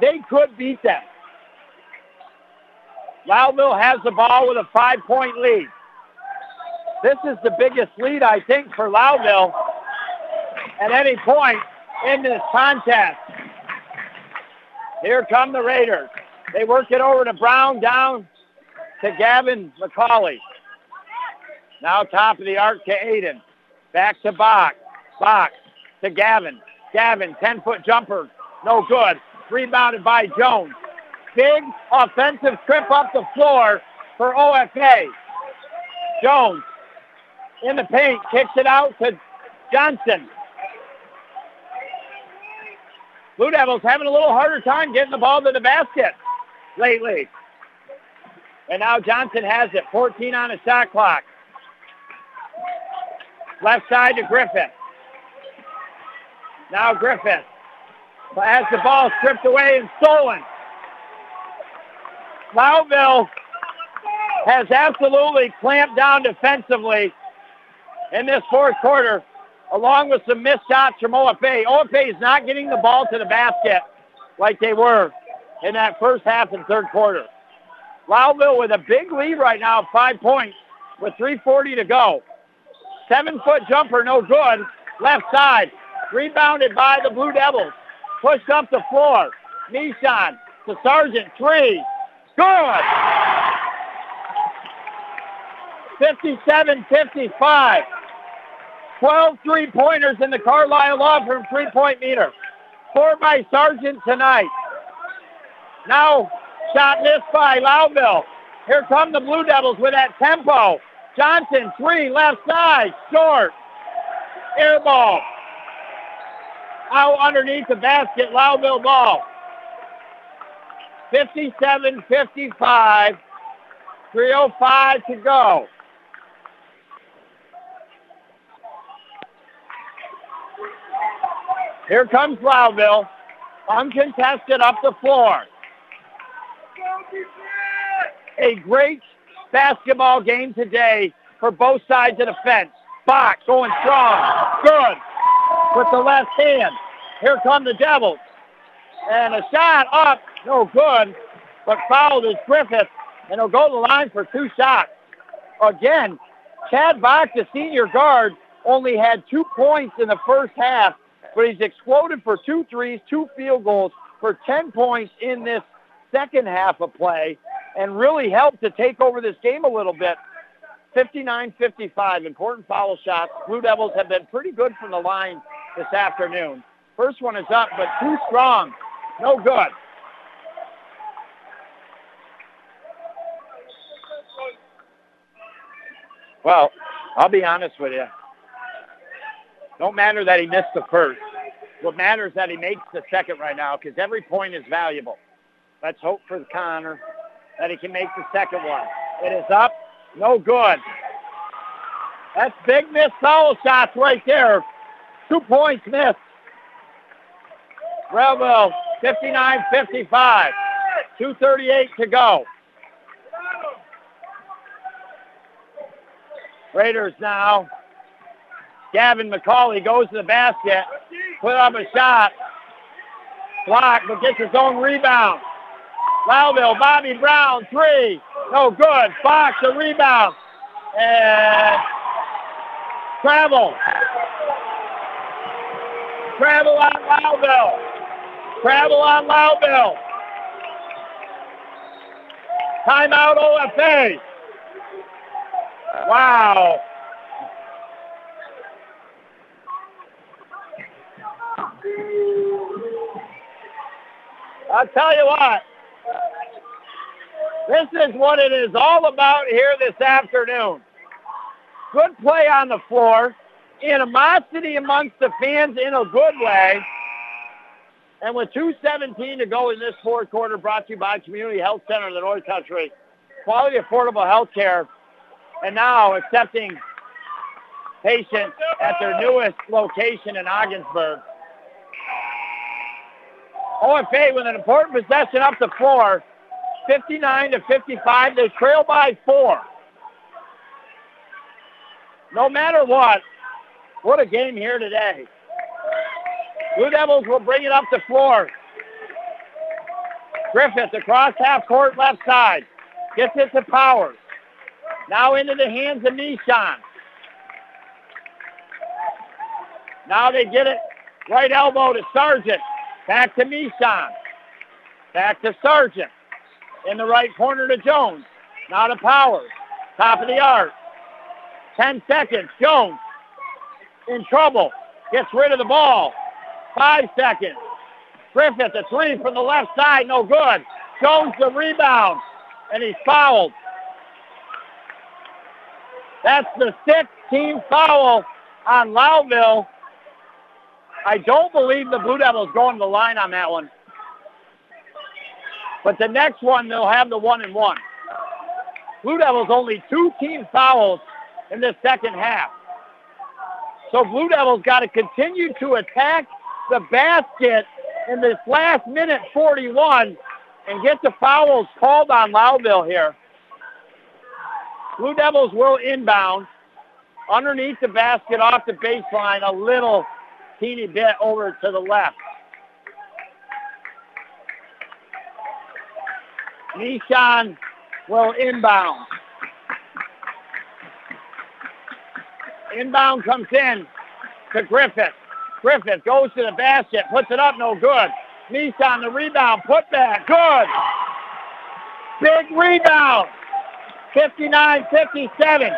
Speaker 2: they could beat them. Lowville has the ball with a five-point lead. This is the biggest lead, I think, for Lowville at any point in this contest. Here come the Raiders. They work it over to Brown, down to Gavin McCauley. Now top of the arc to Aiden. Back to Bach. Bach to Gavin. Gavin, 10-foot jumper. No good. Rebounded by Jones. Big offensive trip up the floor for OFA. Jones in the paint, kicks it out to Johnson. Blue Devils having a little harder time getting the ball to the basket lately. And now Johnson has it, 14 on the shot clock. Left side to Griffith. Now Griffith has the ball stripped away and stolen. Lowville has absolutely clamped down defensively in this fourth quarter, along with some missed shots from OFA. OFA is not getting the ball to the basket like they were in that first half and third quarter. Lowville with a big lead right now, five points with 3.40 to go. Seven-foot jumper, no good. Left side, rebounded by the Blue Devils. Pushed up the floor. Nissan to Sargent, three. Good! 57-55. 12 three-pointers in the Carlisle Law Firm three-point meter. Four by Sargent tonight. Now, shot missed by Lowville. Here come the Blue Devils with that tempo. Johnson, three, left side, short. Air ball. Out underneath the basket, Lowville ball. 57-55. 3.05 to go. Here comes Lowville. Uncontested up the floor. A great basketball game today for both sides of the fence. Bach going strong. Good. With the left hand. Here come the Devils. And a shot up. No good. But fouled is Griffith. And he'll go to the line for two shots. Again, Chad Bach, the senior guard, only had two points in the first half, but he's exploded for two threes, two field goals for 10 points in this second half of play and really helped to take over this game a little bit. 59-55, important foul shots. Blue Devils have been pretty good from the line this afternoon. First one is up, but too strong. No good. Well, I'll be honest with you. Don't matter that he missed the first. What matters that he makes the second right now because every point is valuable. Let's hope for Connor that he can make the second one. It is up. No good. That's big missed foul shots right there. Two points missed. Breville, 59-55. 2.38 to go. Raiders now. Gavin McCauley goes to the basket, put up a shot, block, but gets his own rebound. Lowville, Bobby Brown, three, no good. Fox, the rebound, and travel. Travel on Lowville. Travel on Lowville. Timeout OFA. Wow. I'll tell you what. This is what it is all about here this afternoon. Good play on the floor. Animosity amongst the fans in a good way. And with 2.17 to go in this fourth quarter, brought to you by Community Health Center of the North Country. Quality, affordable health care and now accepting patients at their newest location in Ogdensburg. OFA with an important possession up the floor, 59 to 55. They trail by four. No matter what, what a game here today. Blue Devils will bring it up the floor. Griffith across half court left side. Gets it to Powers. Now into the hands of Nishan. Now they get it right elbow to Sargent. Back to Nishan. Back to Sargent. In the right corner to Jones. Now to Powers. Top of the arc. Ten seconds. Jones in trouble. Gets rid of the ball. Five seconds. Griffith, a three from the left side. No good. Jones the rebound. And he's fouled. That's the sixth team foul on Lowville. I don't believe the Blue Devils going to the line on that one. But the next one, they'll have the one and one. Blue Devils only two team fouls in the second half. So Blue Devils got to continue to attack the basket in this last minute 41 and get the fouls called on Lowville here. Blue Devils will inbound underneath the basket off the baseline a little teeny bit over to the left. Nishan will inbound. Inbound comes in to Griffith. Griffith goes to the basket, puts it up, no good. Nissan the rebound, put back, good. Big rebound. 59-57.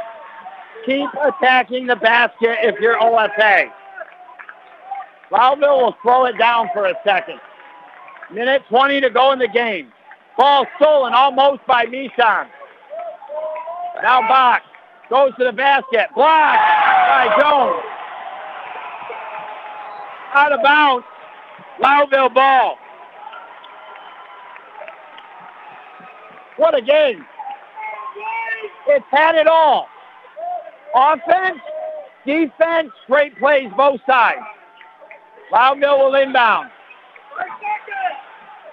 Speaker 2: Keep attacking the basket if you're OFA. Lowville will slow it down for a second. Minute 20 to go in the game. Ball stolen almost by Nissan. Now Bach goes to the basket. Blocked by Jones. Out of bounds. Lowville ball. What a game. It's had it all. Offense, defense, great plays both sides. Lowville will inbound.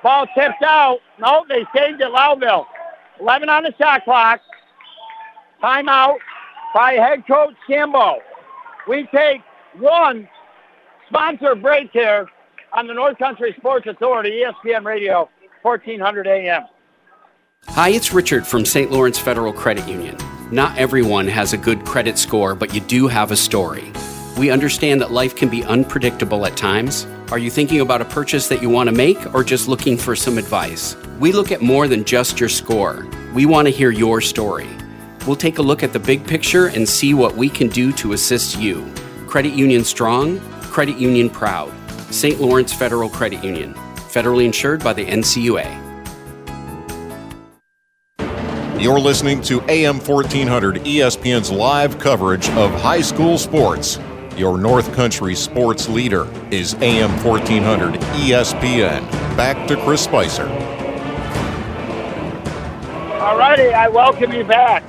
Speaker 2: Ball tipped out. No, they saved it, Lowville. 11 on the shot clock. Timeout by head coach Cambo. We take one sponsor break here on the North Country Sports Authority, ESPN Radio, 1400 AM.
Speaker 14: Hi, it's Richard from St. Lawrence Federal Credit Union. Not everyone has a good credit score, but you do have a story. We understand that life can be unpredictable at times. Are you thinking about a purchase that you want to make or just looking for some advice? We look at more than just your score. We want to hear your story. We'll take a look at the big picture and see what we can do to assist you. Credit Union Strong, Credit Union Proud. St. Lawrence Federal Credit Union, federally insured by the NCUA.
Speaker 6: You're listening to AM 1400 ESPN's live coverage of high school sports. Your North Country sports leader is AM 1400 ESPN. Back to Chris Spicer.
Speaker 2: All righty, I welcome you back.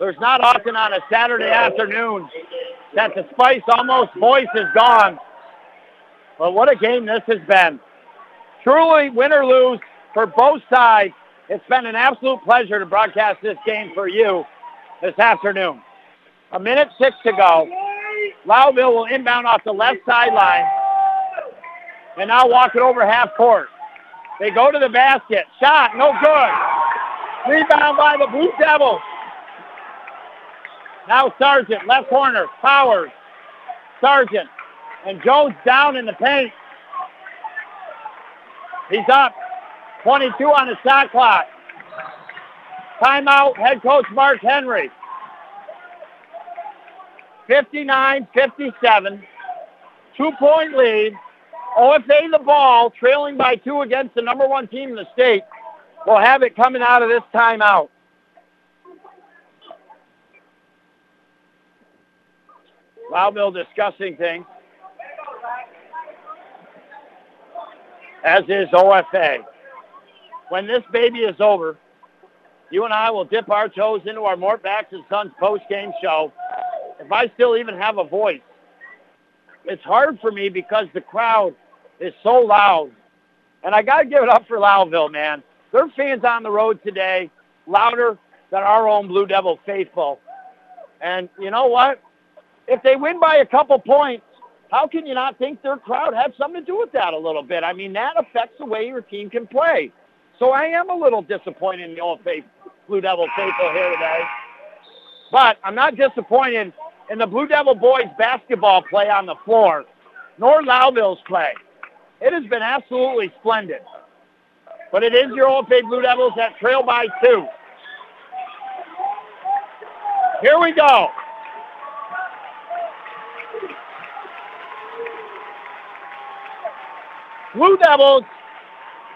Speaker 2: There's not often on a Saturday afternoon that the spice almost voice is gone. But what a game this has been. Truly win or lose for both sides. It's been an absolute pleasure to broadcast this game for you this afternoon. A minute six to go. Lowville will inbound off the left sideline and now walk it over half court. They go to the basket. Shot, no good. Rebound by the Blue Devils. Now Sargent, left corner, Powers, Sargent, and Jones down in the paint. He's up. 22 on the shot clock. Timeout, head coach Mark Henry. 59-57. Two-point lead. OFA the ball, trailing by two against the number one team in the state. We'll have it coming out of this timeout. Lowville discussing things. As is OFA. When this baby is over, you and I will dip our toes into our Mort Backus and Sons post-game show. If I still even have a voice, it's hard for me because the crowd is so loud. And I got to give it up for Lowville, man. Their fans on the road today, louder than our own Blue Devil faithful. And you know what? If they win by a couple points, how can you not think their crowd had something to do with that a little bit? I mean, that affects the way your team can play. So I am a little disappointed in the old faith, Blue Devil faithful here today. But I'm not disappointed in the Blue Devil boys basketball play on the floor, nor Lowville's play. It has been absolutely splendid. But it is your old faith Blue Devils that trail by two. Here we go. Blue Devils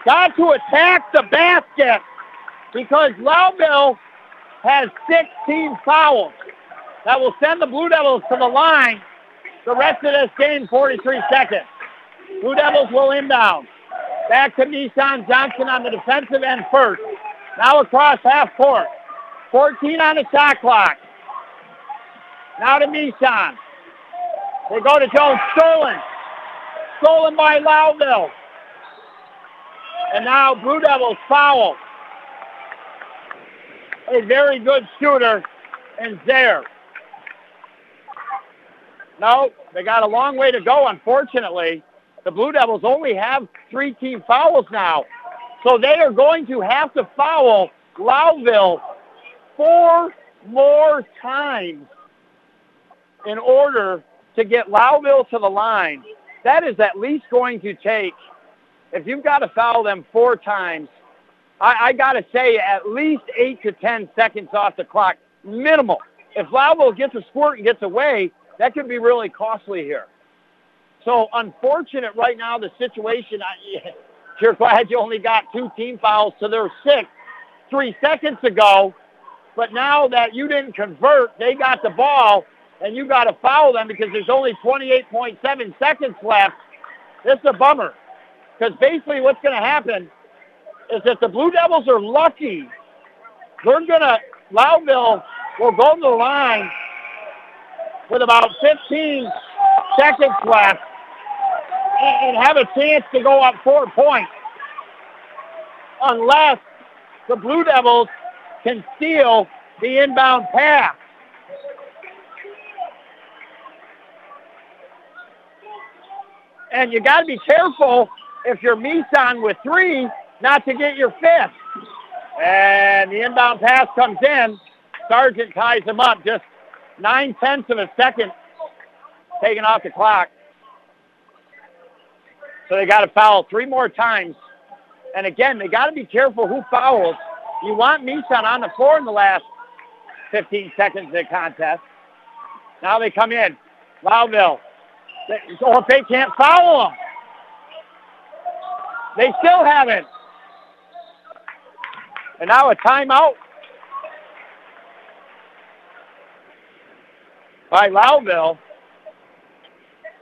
Speaker 2: got to attack the basket because Lowville has 16 fouls. That will send the Blue Devils to the line the rest of this game, 43 seconds. Blue Devils will inbound. Back to Nissan Johnson on the defensive end first. Now across half court. 14 on the shot clock. Now to Nissan. They go to Jones. Stolen. Stolen by Lowville. And now Blue Devils foul. A very good shooter in Zaire. No, they got a long way to go, unfortunately. The Blue Devils only have three team fouls now. So they are going to have to foul Lowville four more times in order to get Lowville to the line. That is at least going to take, if you've got to foul them four times, I, I got to say at least eight to ten seconds off the clock, minimal. If Lowville gets a squirt and gets away, that could be really costly here. So unfortunate right now, the situation. I, you're glad you only got two team fouls, so there's six three seconds ago. But now that you didn't convert, they got the ball, and you got to foul them because there's only 28.7 seconds left. This is a bummer because basically what's going to happen is that the Blue Devils are lucky they're going to, Lowville will go to the line with about 15 seconds left and have a chance to go up four points unless the Blue Devils can steal the inbound pass. And you got to be careful if you're Meeson with three not to get your fifth. And the inbound pass comes in. Sargent ties him up just nine tenths of a second taken off the clock. So they got to foul three more times. And again, they got to be careful who fouls. You want Meeson on the floor in the last 15 seconds of the contest. Now they come in. Lowville. So if they can't foul them, they still haven't. And now a timeout by Lowville.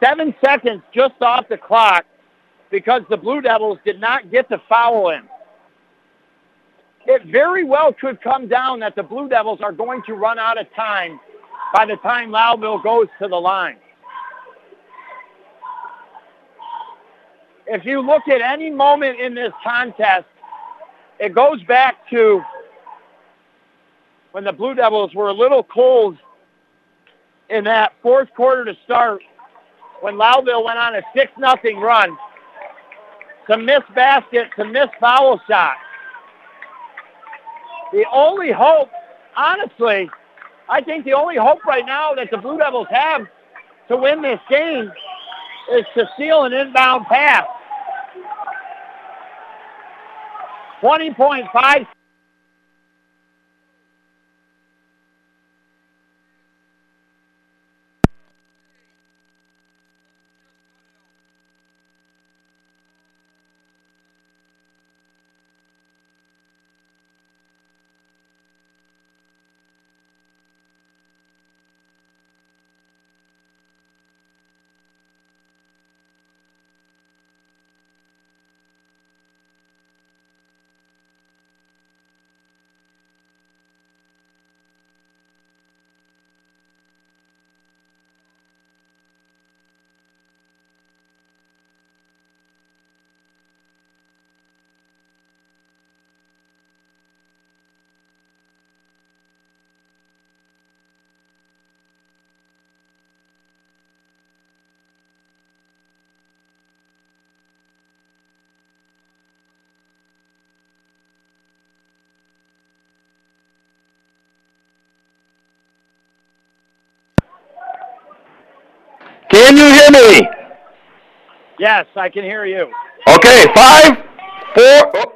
Speaker 2: Seven seconds just off the clock because the Blue Devils did not get the foul in. It very well could come down that the Blue Devils are going to run out of time by the time Lowville goes to the line. If you look at any moment in this contest, it goes back to when the Blue Devils were a little cold in that fourth quarter to start when Lowville went on a 6 nothing run. Some missed baskets, some missed foul shots. The only hope, honestly, I think the only hope right now that the Blue Devils have to win this game is to steal an inbound pass. 20.5
Speaker 20: Can you hear me?
Speaker 2: Yes, I can hear you.
Speaker 20: Okay, five, four. Oh.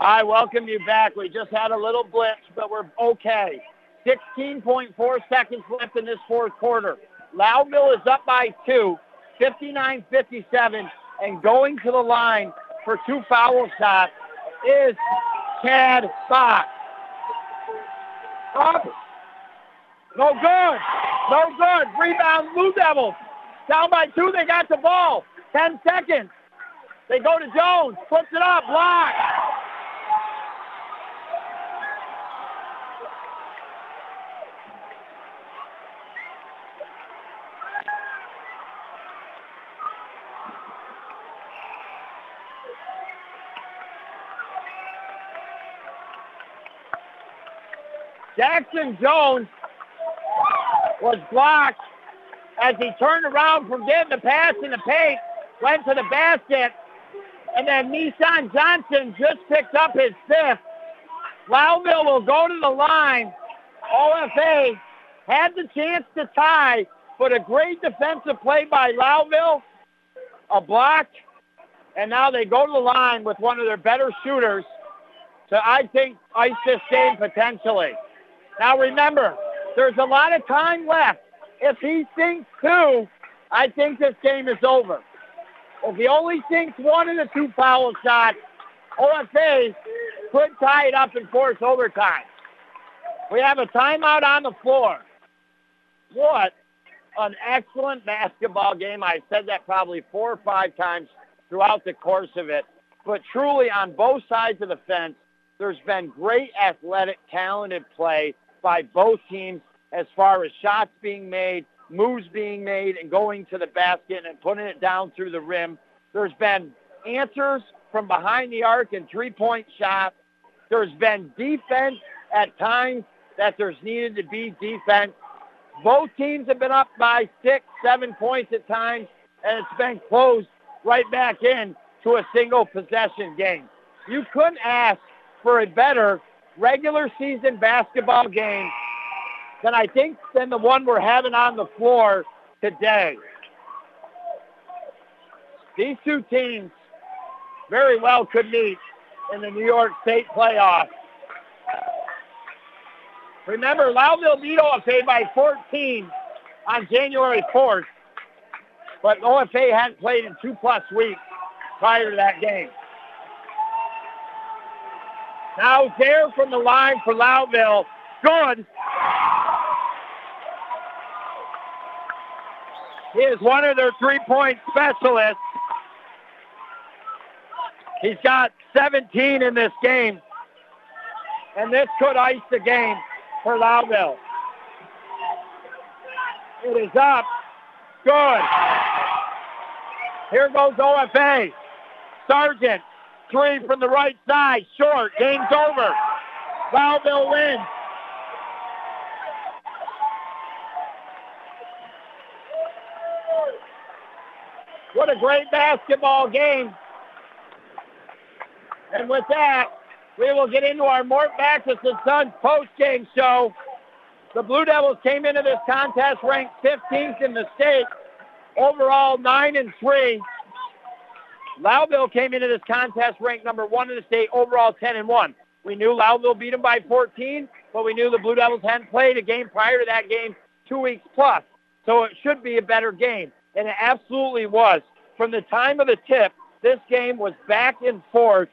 Speaker 2: I welcome you back. We just had a little blitz, but we're okay. 16.4 seconds left in this fourth quarter. Lowville is up by two, 59-57, and going to the line for two foul shots is Chad Fox. Up. No good. No good. Rebound Blue Devils. Down by two. They got the ball. Ten seconds. They go to Jones. Puts it up. Block. Jackson Jones was blocked as he turned around from getting the pass in the paint, went to the basket, and then Nissan Johnson just picked up his fifth. Lowville will go to the line. OFA had the chance to tie, but a great defensive play by Lowville, a block, and now they go to the line with one of their better shooters to, I think, ice this game potentially. Now remember, there's a lot of time left. If he sinks two, I think this game is over. If he only sinks one of the two foul shots, OFA could tie it up and force overtime. We have a timeout on the floor. What an excellent basketball game. I've said that probably four or five times throughout the course of it. But truly, on both sides of the fence, there's been great athletic, talented play by both teams as far as shots being made, moves being made, and going to the basket and putting it down through the rim. There's been answers from behind the arc and three-point shots. There's been defense at times that there's needed to be defense. Both teams have been up by six, seven points at times, and it's been closed right back in to a single possession game. You couldn't ask for a better regular season basketball game than I think than the one we're having on the floor today. These two teams very well could meet in the New York State playoffs. Remember, Lowville beat OFA by 14 on January 4th, but OFA hadn't played in two plus weeks prior to that game. Now there from the line for Lowville. Good. He is one of their three-point specialists. He's got 17 in this game. And this could ice the game for Lowville. It is up. Good. Here goes OFA. Sargent, three from the right side, short. Game's over. Lowville wins. What a great basketball game. And with that, we will get into our Mort Backus and Sons post-game show. The Blue Devils came into this contest ranked 15th in the state, overall 9 and 3. Lowville came into this contest ranked number one in the state, overall 10 and 1. We knew Lowville beat them by 14, but we knew the Blue Devils hadn't played a game prior to that game two weeks plus. So it should be a better game. And it absolutely was. From the time of the tip, this game was back and forth.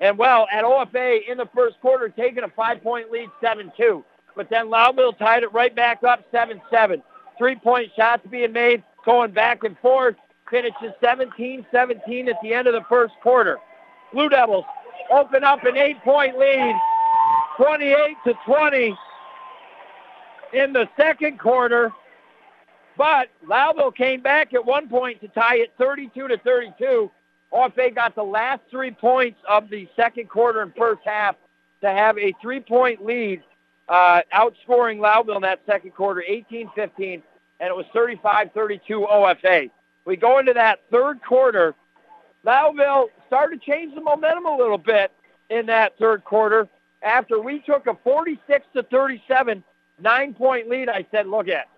Speaker 2: And well, at OFA in the first quarter, taking a five-point lead, 7-2. But then Lowville tied it right back up, 7-7. Three-point shots being made, going back and forth finishes 17-17 at the end of the first quarter. Blue Devils open up an eight-point lead, 28 to 20 in the second quarter. But Lowville came back at one point to tie it 32 to 32. OFA got the last three points of the second quarter and first half to have a three-point lead, uh, outscoring Lowville in that second quarter, 18-15, and it was 35-32 OFA. We go into that third quarter. Lowville started to change the momentum a little bit in that third quarter. After we took a 46 to 37 nine-point lead, I said, look at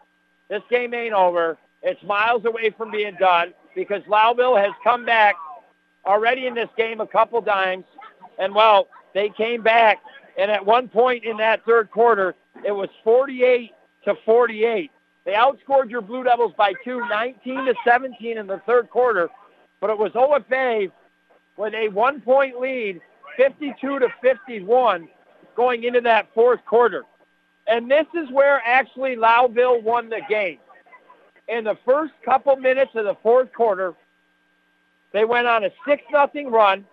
Speaker 2: this game ain't over. It's miles away from being done because Lowville has come back already in this game a couple times. And, well, they came back. And at one point in that third quarter, it was 48 to 48. They outscored your Blue Devils by two, 19 to 17 in the third quarter, but it was OFA with a one-point lead, 52 to 51, going into that fourth quarter. And this is where actually Lowville won the game. In the first couple minutes of the fourth quarter, they went on a 6 nothing run.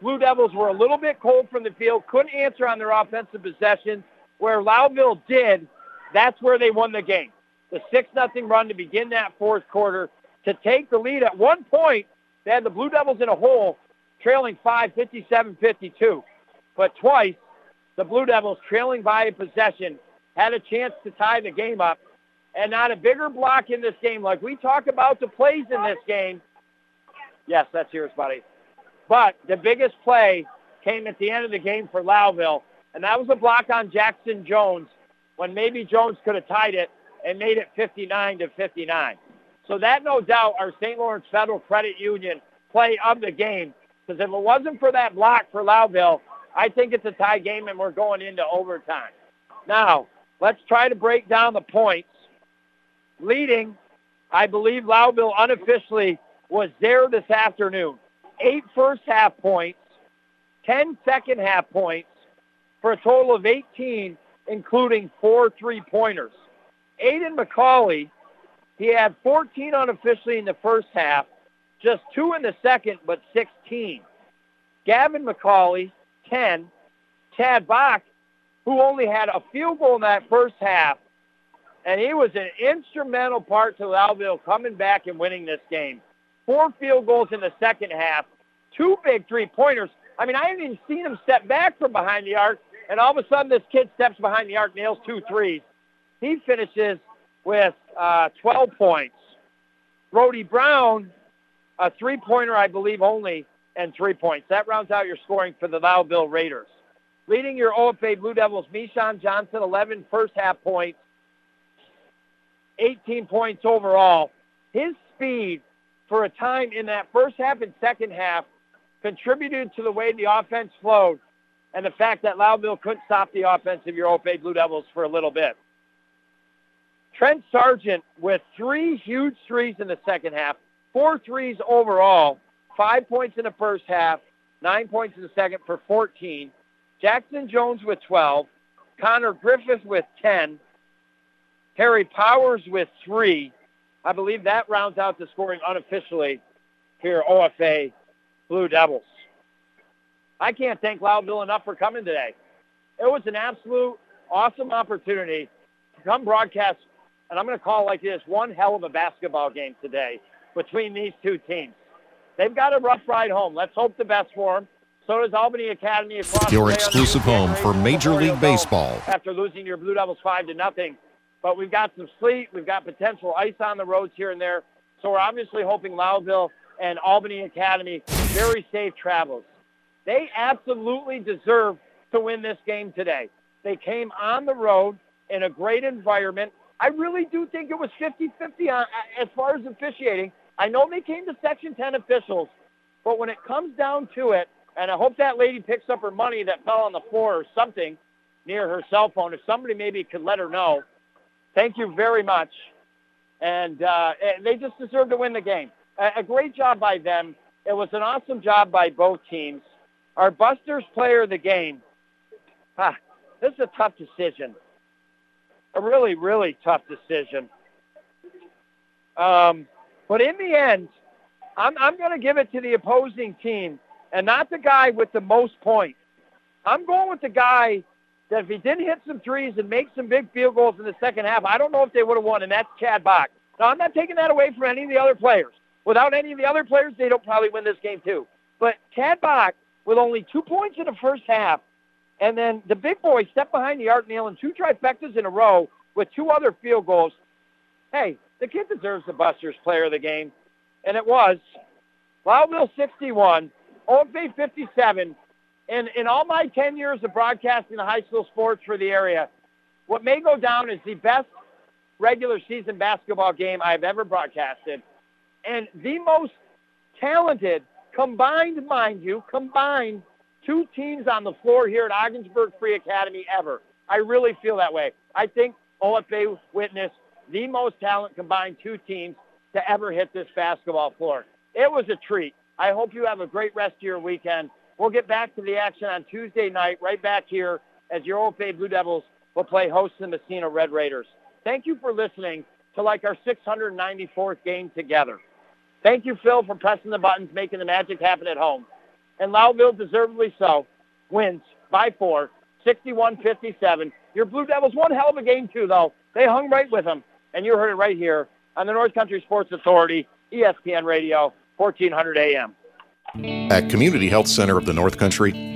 Speaker 2: Blue Devils were a little bit cold from the field, couldn't answer on their offensive possessions. Where Lowville did, that's where they won the game the 6 nothing run to begin that fourth quarter to take the lead. At one point, they had the Blue Devils in a hole, trailing 5, 57-52. But twice, the Blue Devils, trailing by a possession, had a chance to tie the game up. And not a bigger block in this game. Like we talk about the plays in this game. Yes, that's yours, buddy. But the biggest play came at the end of the game for Lowville, and that was a block on Jackson Jones when maybe Jones could have tied it and made it 59 to 59. So that, no doubt, our St. Lawrence Federal Credit Union play of the game. Because if it wasn't for that block for Lowville, I think it's a tie game and we're going into overtime. Now, let's try to break down the points. Leading, I believe Lowville unofficially was there this afternoon. Eight first half points, 10 second half points, for a total of 18, including four three-pointers. Aiden McCauley, he had 14 unofficially in the first half, just two in the second, but 16. Gavin McCauley, 10. Chad Bach, who only had a field goal in that first half, and he was an instrumental part to Lowville coming back and winning this game. Four field goals in the second half, two big three-pointers. I mean, I haven't even seen him step back from behind the arc, and all of a sudden this kid steps behind the arc, nails two threes. He finishes with uh, 12 points. Brody Brown, a three-pointer, I believe, only, and three points. That rounds out your scoring for the Lowville Raiders. Leading your OFA Blue Devils, Mishan Johnson, 11 first half points, 18 points overall. His speed for a time in that first half and second half contributed to the way the offense flowed and the fact that Lowville couldn't stop the offense of your OFA Blue Devils for a little bit. Trent Sargent with three huge threes in the second half, four threes overall, five points in the first half, nine points in the second for 14. Jackson Jones with 12, Connor Griffith with 10, Harry Powers with three. I believe that rounds out the scoring unofficially here OFA Blue Devils. I can't thank Lowville enough for coming today. It was an absolute awesome opportunity to come broadcast, and I'm going to call it like this, one hell of a basketball game today between these two teams. They've got a rough ride home. Let's hope the best for them. So does Albany Academy across
Speaker 6: Your
Speaker 2: the way on the
Speaker 6: exclusive home for Major League Baseball.
Speaker 2: After losing your Blue Devils five to nothing, but we've got some sleet, we've got potential ice on the roads here and there. So we're obviously hoping Lowville and Albany Academy very safe travels. They absolutely deserve to win this game today. They came on the road in a great environment. I really do think it was 50-50 on, as far as officiating. I know they came to Section 10 officials, but when it comes down to it, and I hope that lady picks up her money that fell on the floor or something near her cell phone. If somebody maybe could let her know. Thank you very much. And uh, they just deserve to win the game. A, a great job by them. It was an awesome job by both teams. Our Busters player of the game. Ah, this is a tough decision. A really, really tough decision. Um, but in the end, I'm, I'm going to give it to the opposing team and not the guy with the most points. I'm going with the guy that if he didn't hit some threes and make some big field goals in the second half, I don't know if they would have won, and that's Chad Bach. Now, I'm not taking that away from any of the other players. Without any of the other players, they don't probably win this game too. But Chad Bach, with only two points in the first half, and then the big boy stepped behind the arc nail and two trifectas in a row with two other field goals. Hey, the kid deserves the Busters player of the game, and it was. Lowville 61, OFA 57. And in all my 10 years of broadcasting high school sports for the area, what may go down is the best regular season basketball game I've ever broadcasted and the most talented, combined, mind you, combined two teams on the floor here at Ogdensburg Free Academy ever. I really feel that way. I think OFA witnessed the most talent combined two teams to ever hit this basketball floor. It was a treat. I hope you have a great rest of your weekend. We'll get back to the action on Tuesday night right back here as your OFA Blue Devils will play host to the Massena Red Raiders. Thank you for listening to like our 694th game together. Thank you, Phil, for pressing the buttons, making the magic happen at home. And Lowville, deservedly so, wins by four, 61-57. Your Blue Devils, one hell of a game, too, though. They hung right with them, and you heard it right here on the North Country Sports Authority, ESPN Radio, 1400 AM.
Speaker 6: At Community Health Center of the North Country,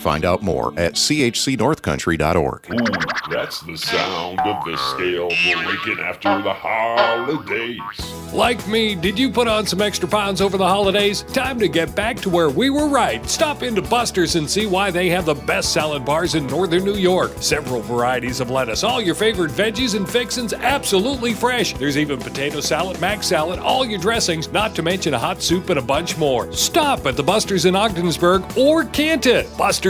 Speaker 6: Find out more at chcnorthcountry.org.
Speaker 12: Ooh, that's the sound of the scale for Lincoln after the holidays.
Speaker 1: Like me, did you put on some extra pounds over the holidays? Time to get back to where we were right. Stop into Buster's and see why they have the best salad bars in northern New York. Several varieties of lettuce, all your favorite veggies and fixins absolutely fresh. There's even potato salad, mac salad, all your dressings, not to mention a hot soup and a bunch more. Stop at the Buster's in Ogdensburg or Canton. Buster's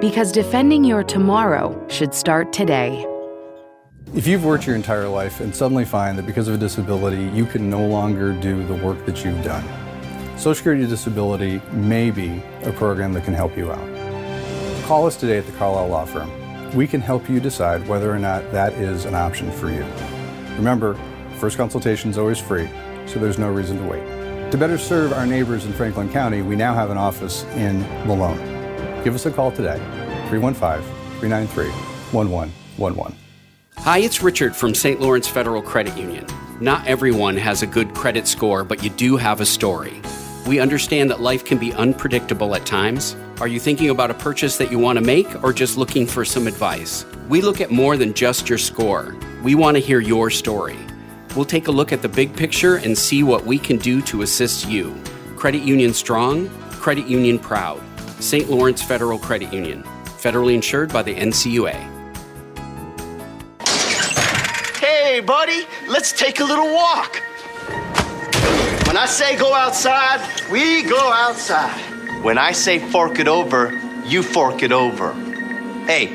Speaker 21: because defending your tomorrow should start today.
Speaker 13: If you've worked your entire life and suddenly find that because of a disability you can no longer do the work that you've done, Social Security Disability may be a program that can help you out. Call us today at the Carlisle Law Firm. We can help you decide whether or not that is an option for you. Remember, first consultation is always free, so there's no reason to wait. To better serve our neighbors in Franklin County, we now have an office in Malone. Give us a call today, 315 393 1111.
Speaker 14: Hi, it's Richard from St. Lawrence Federal Credit Union. Not everyone has a good credit score, but you do have a story. We understand that life can be unpredictable at times. Are you thinking about a purchase that you want to make or just looking for some advice? We look at more than just your score. We want to hear your story. We'll take a look at the big picture and see what we can do to assist you. Credit Union Strong, Credit Union Proud. St. Lawrence Federal Credit Union. Federally insured by the NCUA.
Speaker 4: Hey, buddy, let's take a little walk. When I say go outside, we go outside. When I say fork it over, you fork it over. Hey,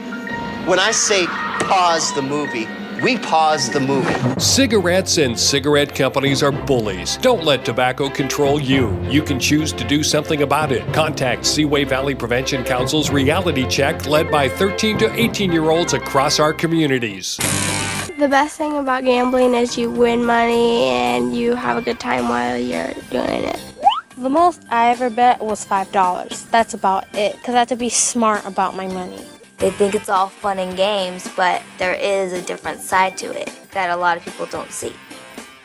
Speaker 4: when I say pause the movie, we pause the movie.
Speaker 1: Cigarettes and cigarette companies are bullies. Don't let tobacco control you. You can choose to do something about it. Contact Seaway Valley Prevention Council's reality check led by 13 to 18 year olds across our communities.
Speaker 7: The best thing about gambling is you win money and you have a good time while you're doing it.
Speaker 8: The most I ever bet was $5. That's about it, because I have to be smart about my money.
Speaker 9: They think it's all fun and games, but there is a different side to it that a lot of people don't see.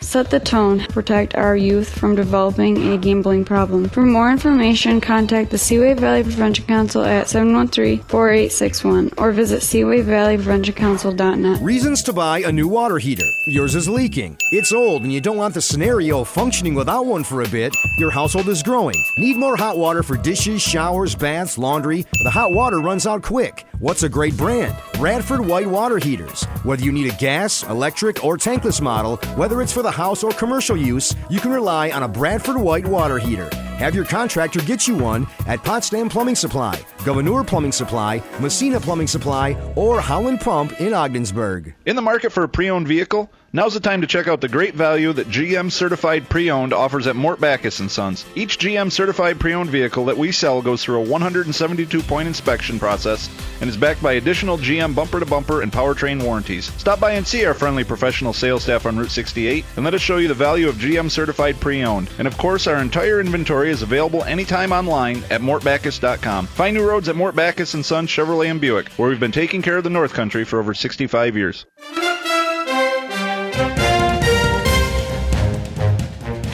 Speaker 10: Set the tone. Protect our youth from developing a gambling problem. For more information, contact the Seaway Valley Prevention Council at 713-4861 or visit seawayvalleypreventioncouncil.net.
Speaker 5: Reasons to buy a new water heater. Yours is leaking. It's old and you don't want the scenario functioning without one for a bit. Your household is growing. Need more hot water for dishes, showers, baths, laundry. The hot water runs out quick. What's a great brand? Bradford White Water Heaters. Whether you need a gas, electric, or tankless model, whether it's for the house or commercial use, you can rely on a Bradford White Water Heater. Have your contractor get you one at Potsdam Plumbing Supply, Gouverneur Plumbing Supply, Massena Plumbing Supply, or Howland Pump in Ogdensburg.
Speaker 22: In the market for a pre owned vehicle? Now's the time to check out the great value that GM Certified Pre-Owned offers at Mort Backus & Sons. Each GM Certified Pre-Owned vehicle that we sell goes through a 172-point inspection process and is backed by additional GM bumper-to-bumper and powertrain warranties. Stop by and see our friendly professional sales staff on Route 68 and let us show you the value of GM Certified Pre-Owned. And of course, our entire inventory is available anytime online at mortbackus.com. Find new roads at Mort Backus & Sons Chevrolet and Buick, where we've been taking care of the North Country for over 65 years.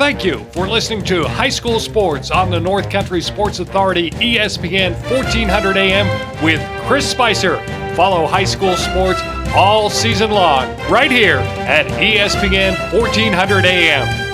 Speaker 1: Thank you for listening to High School Sports on the North Country Sports Authority ESPN 1400 AM with Chris Spicer. Follow high school sports all season long right here at ESPN 1400 AM.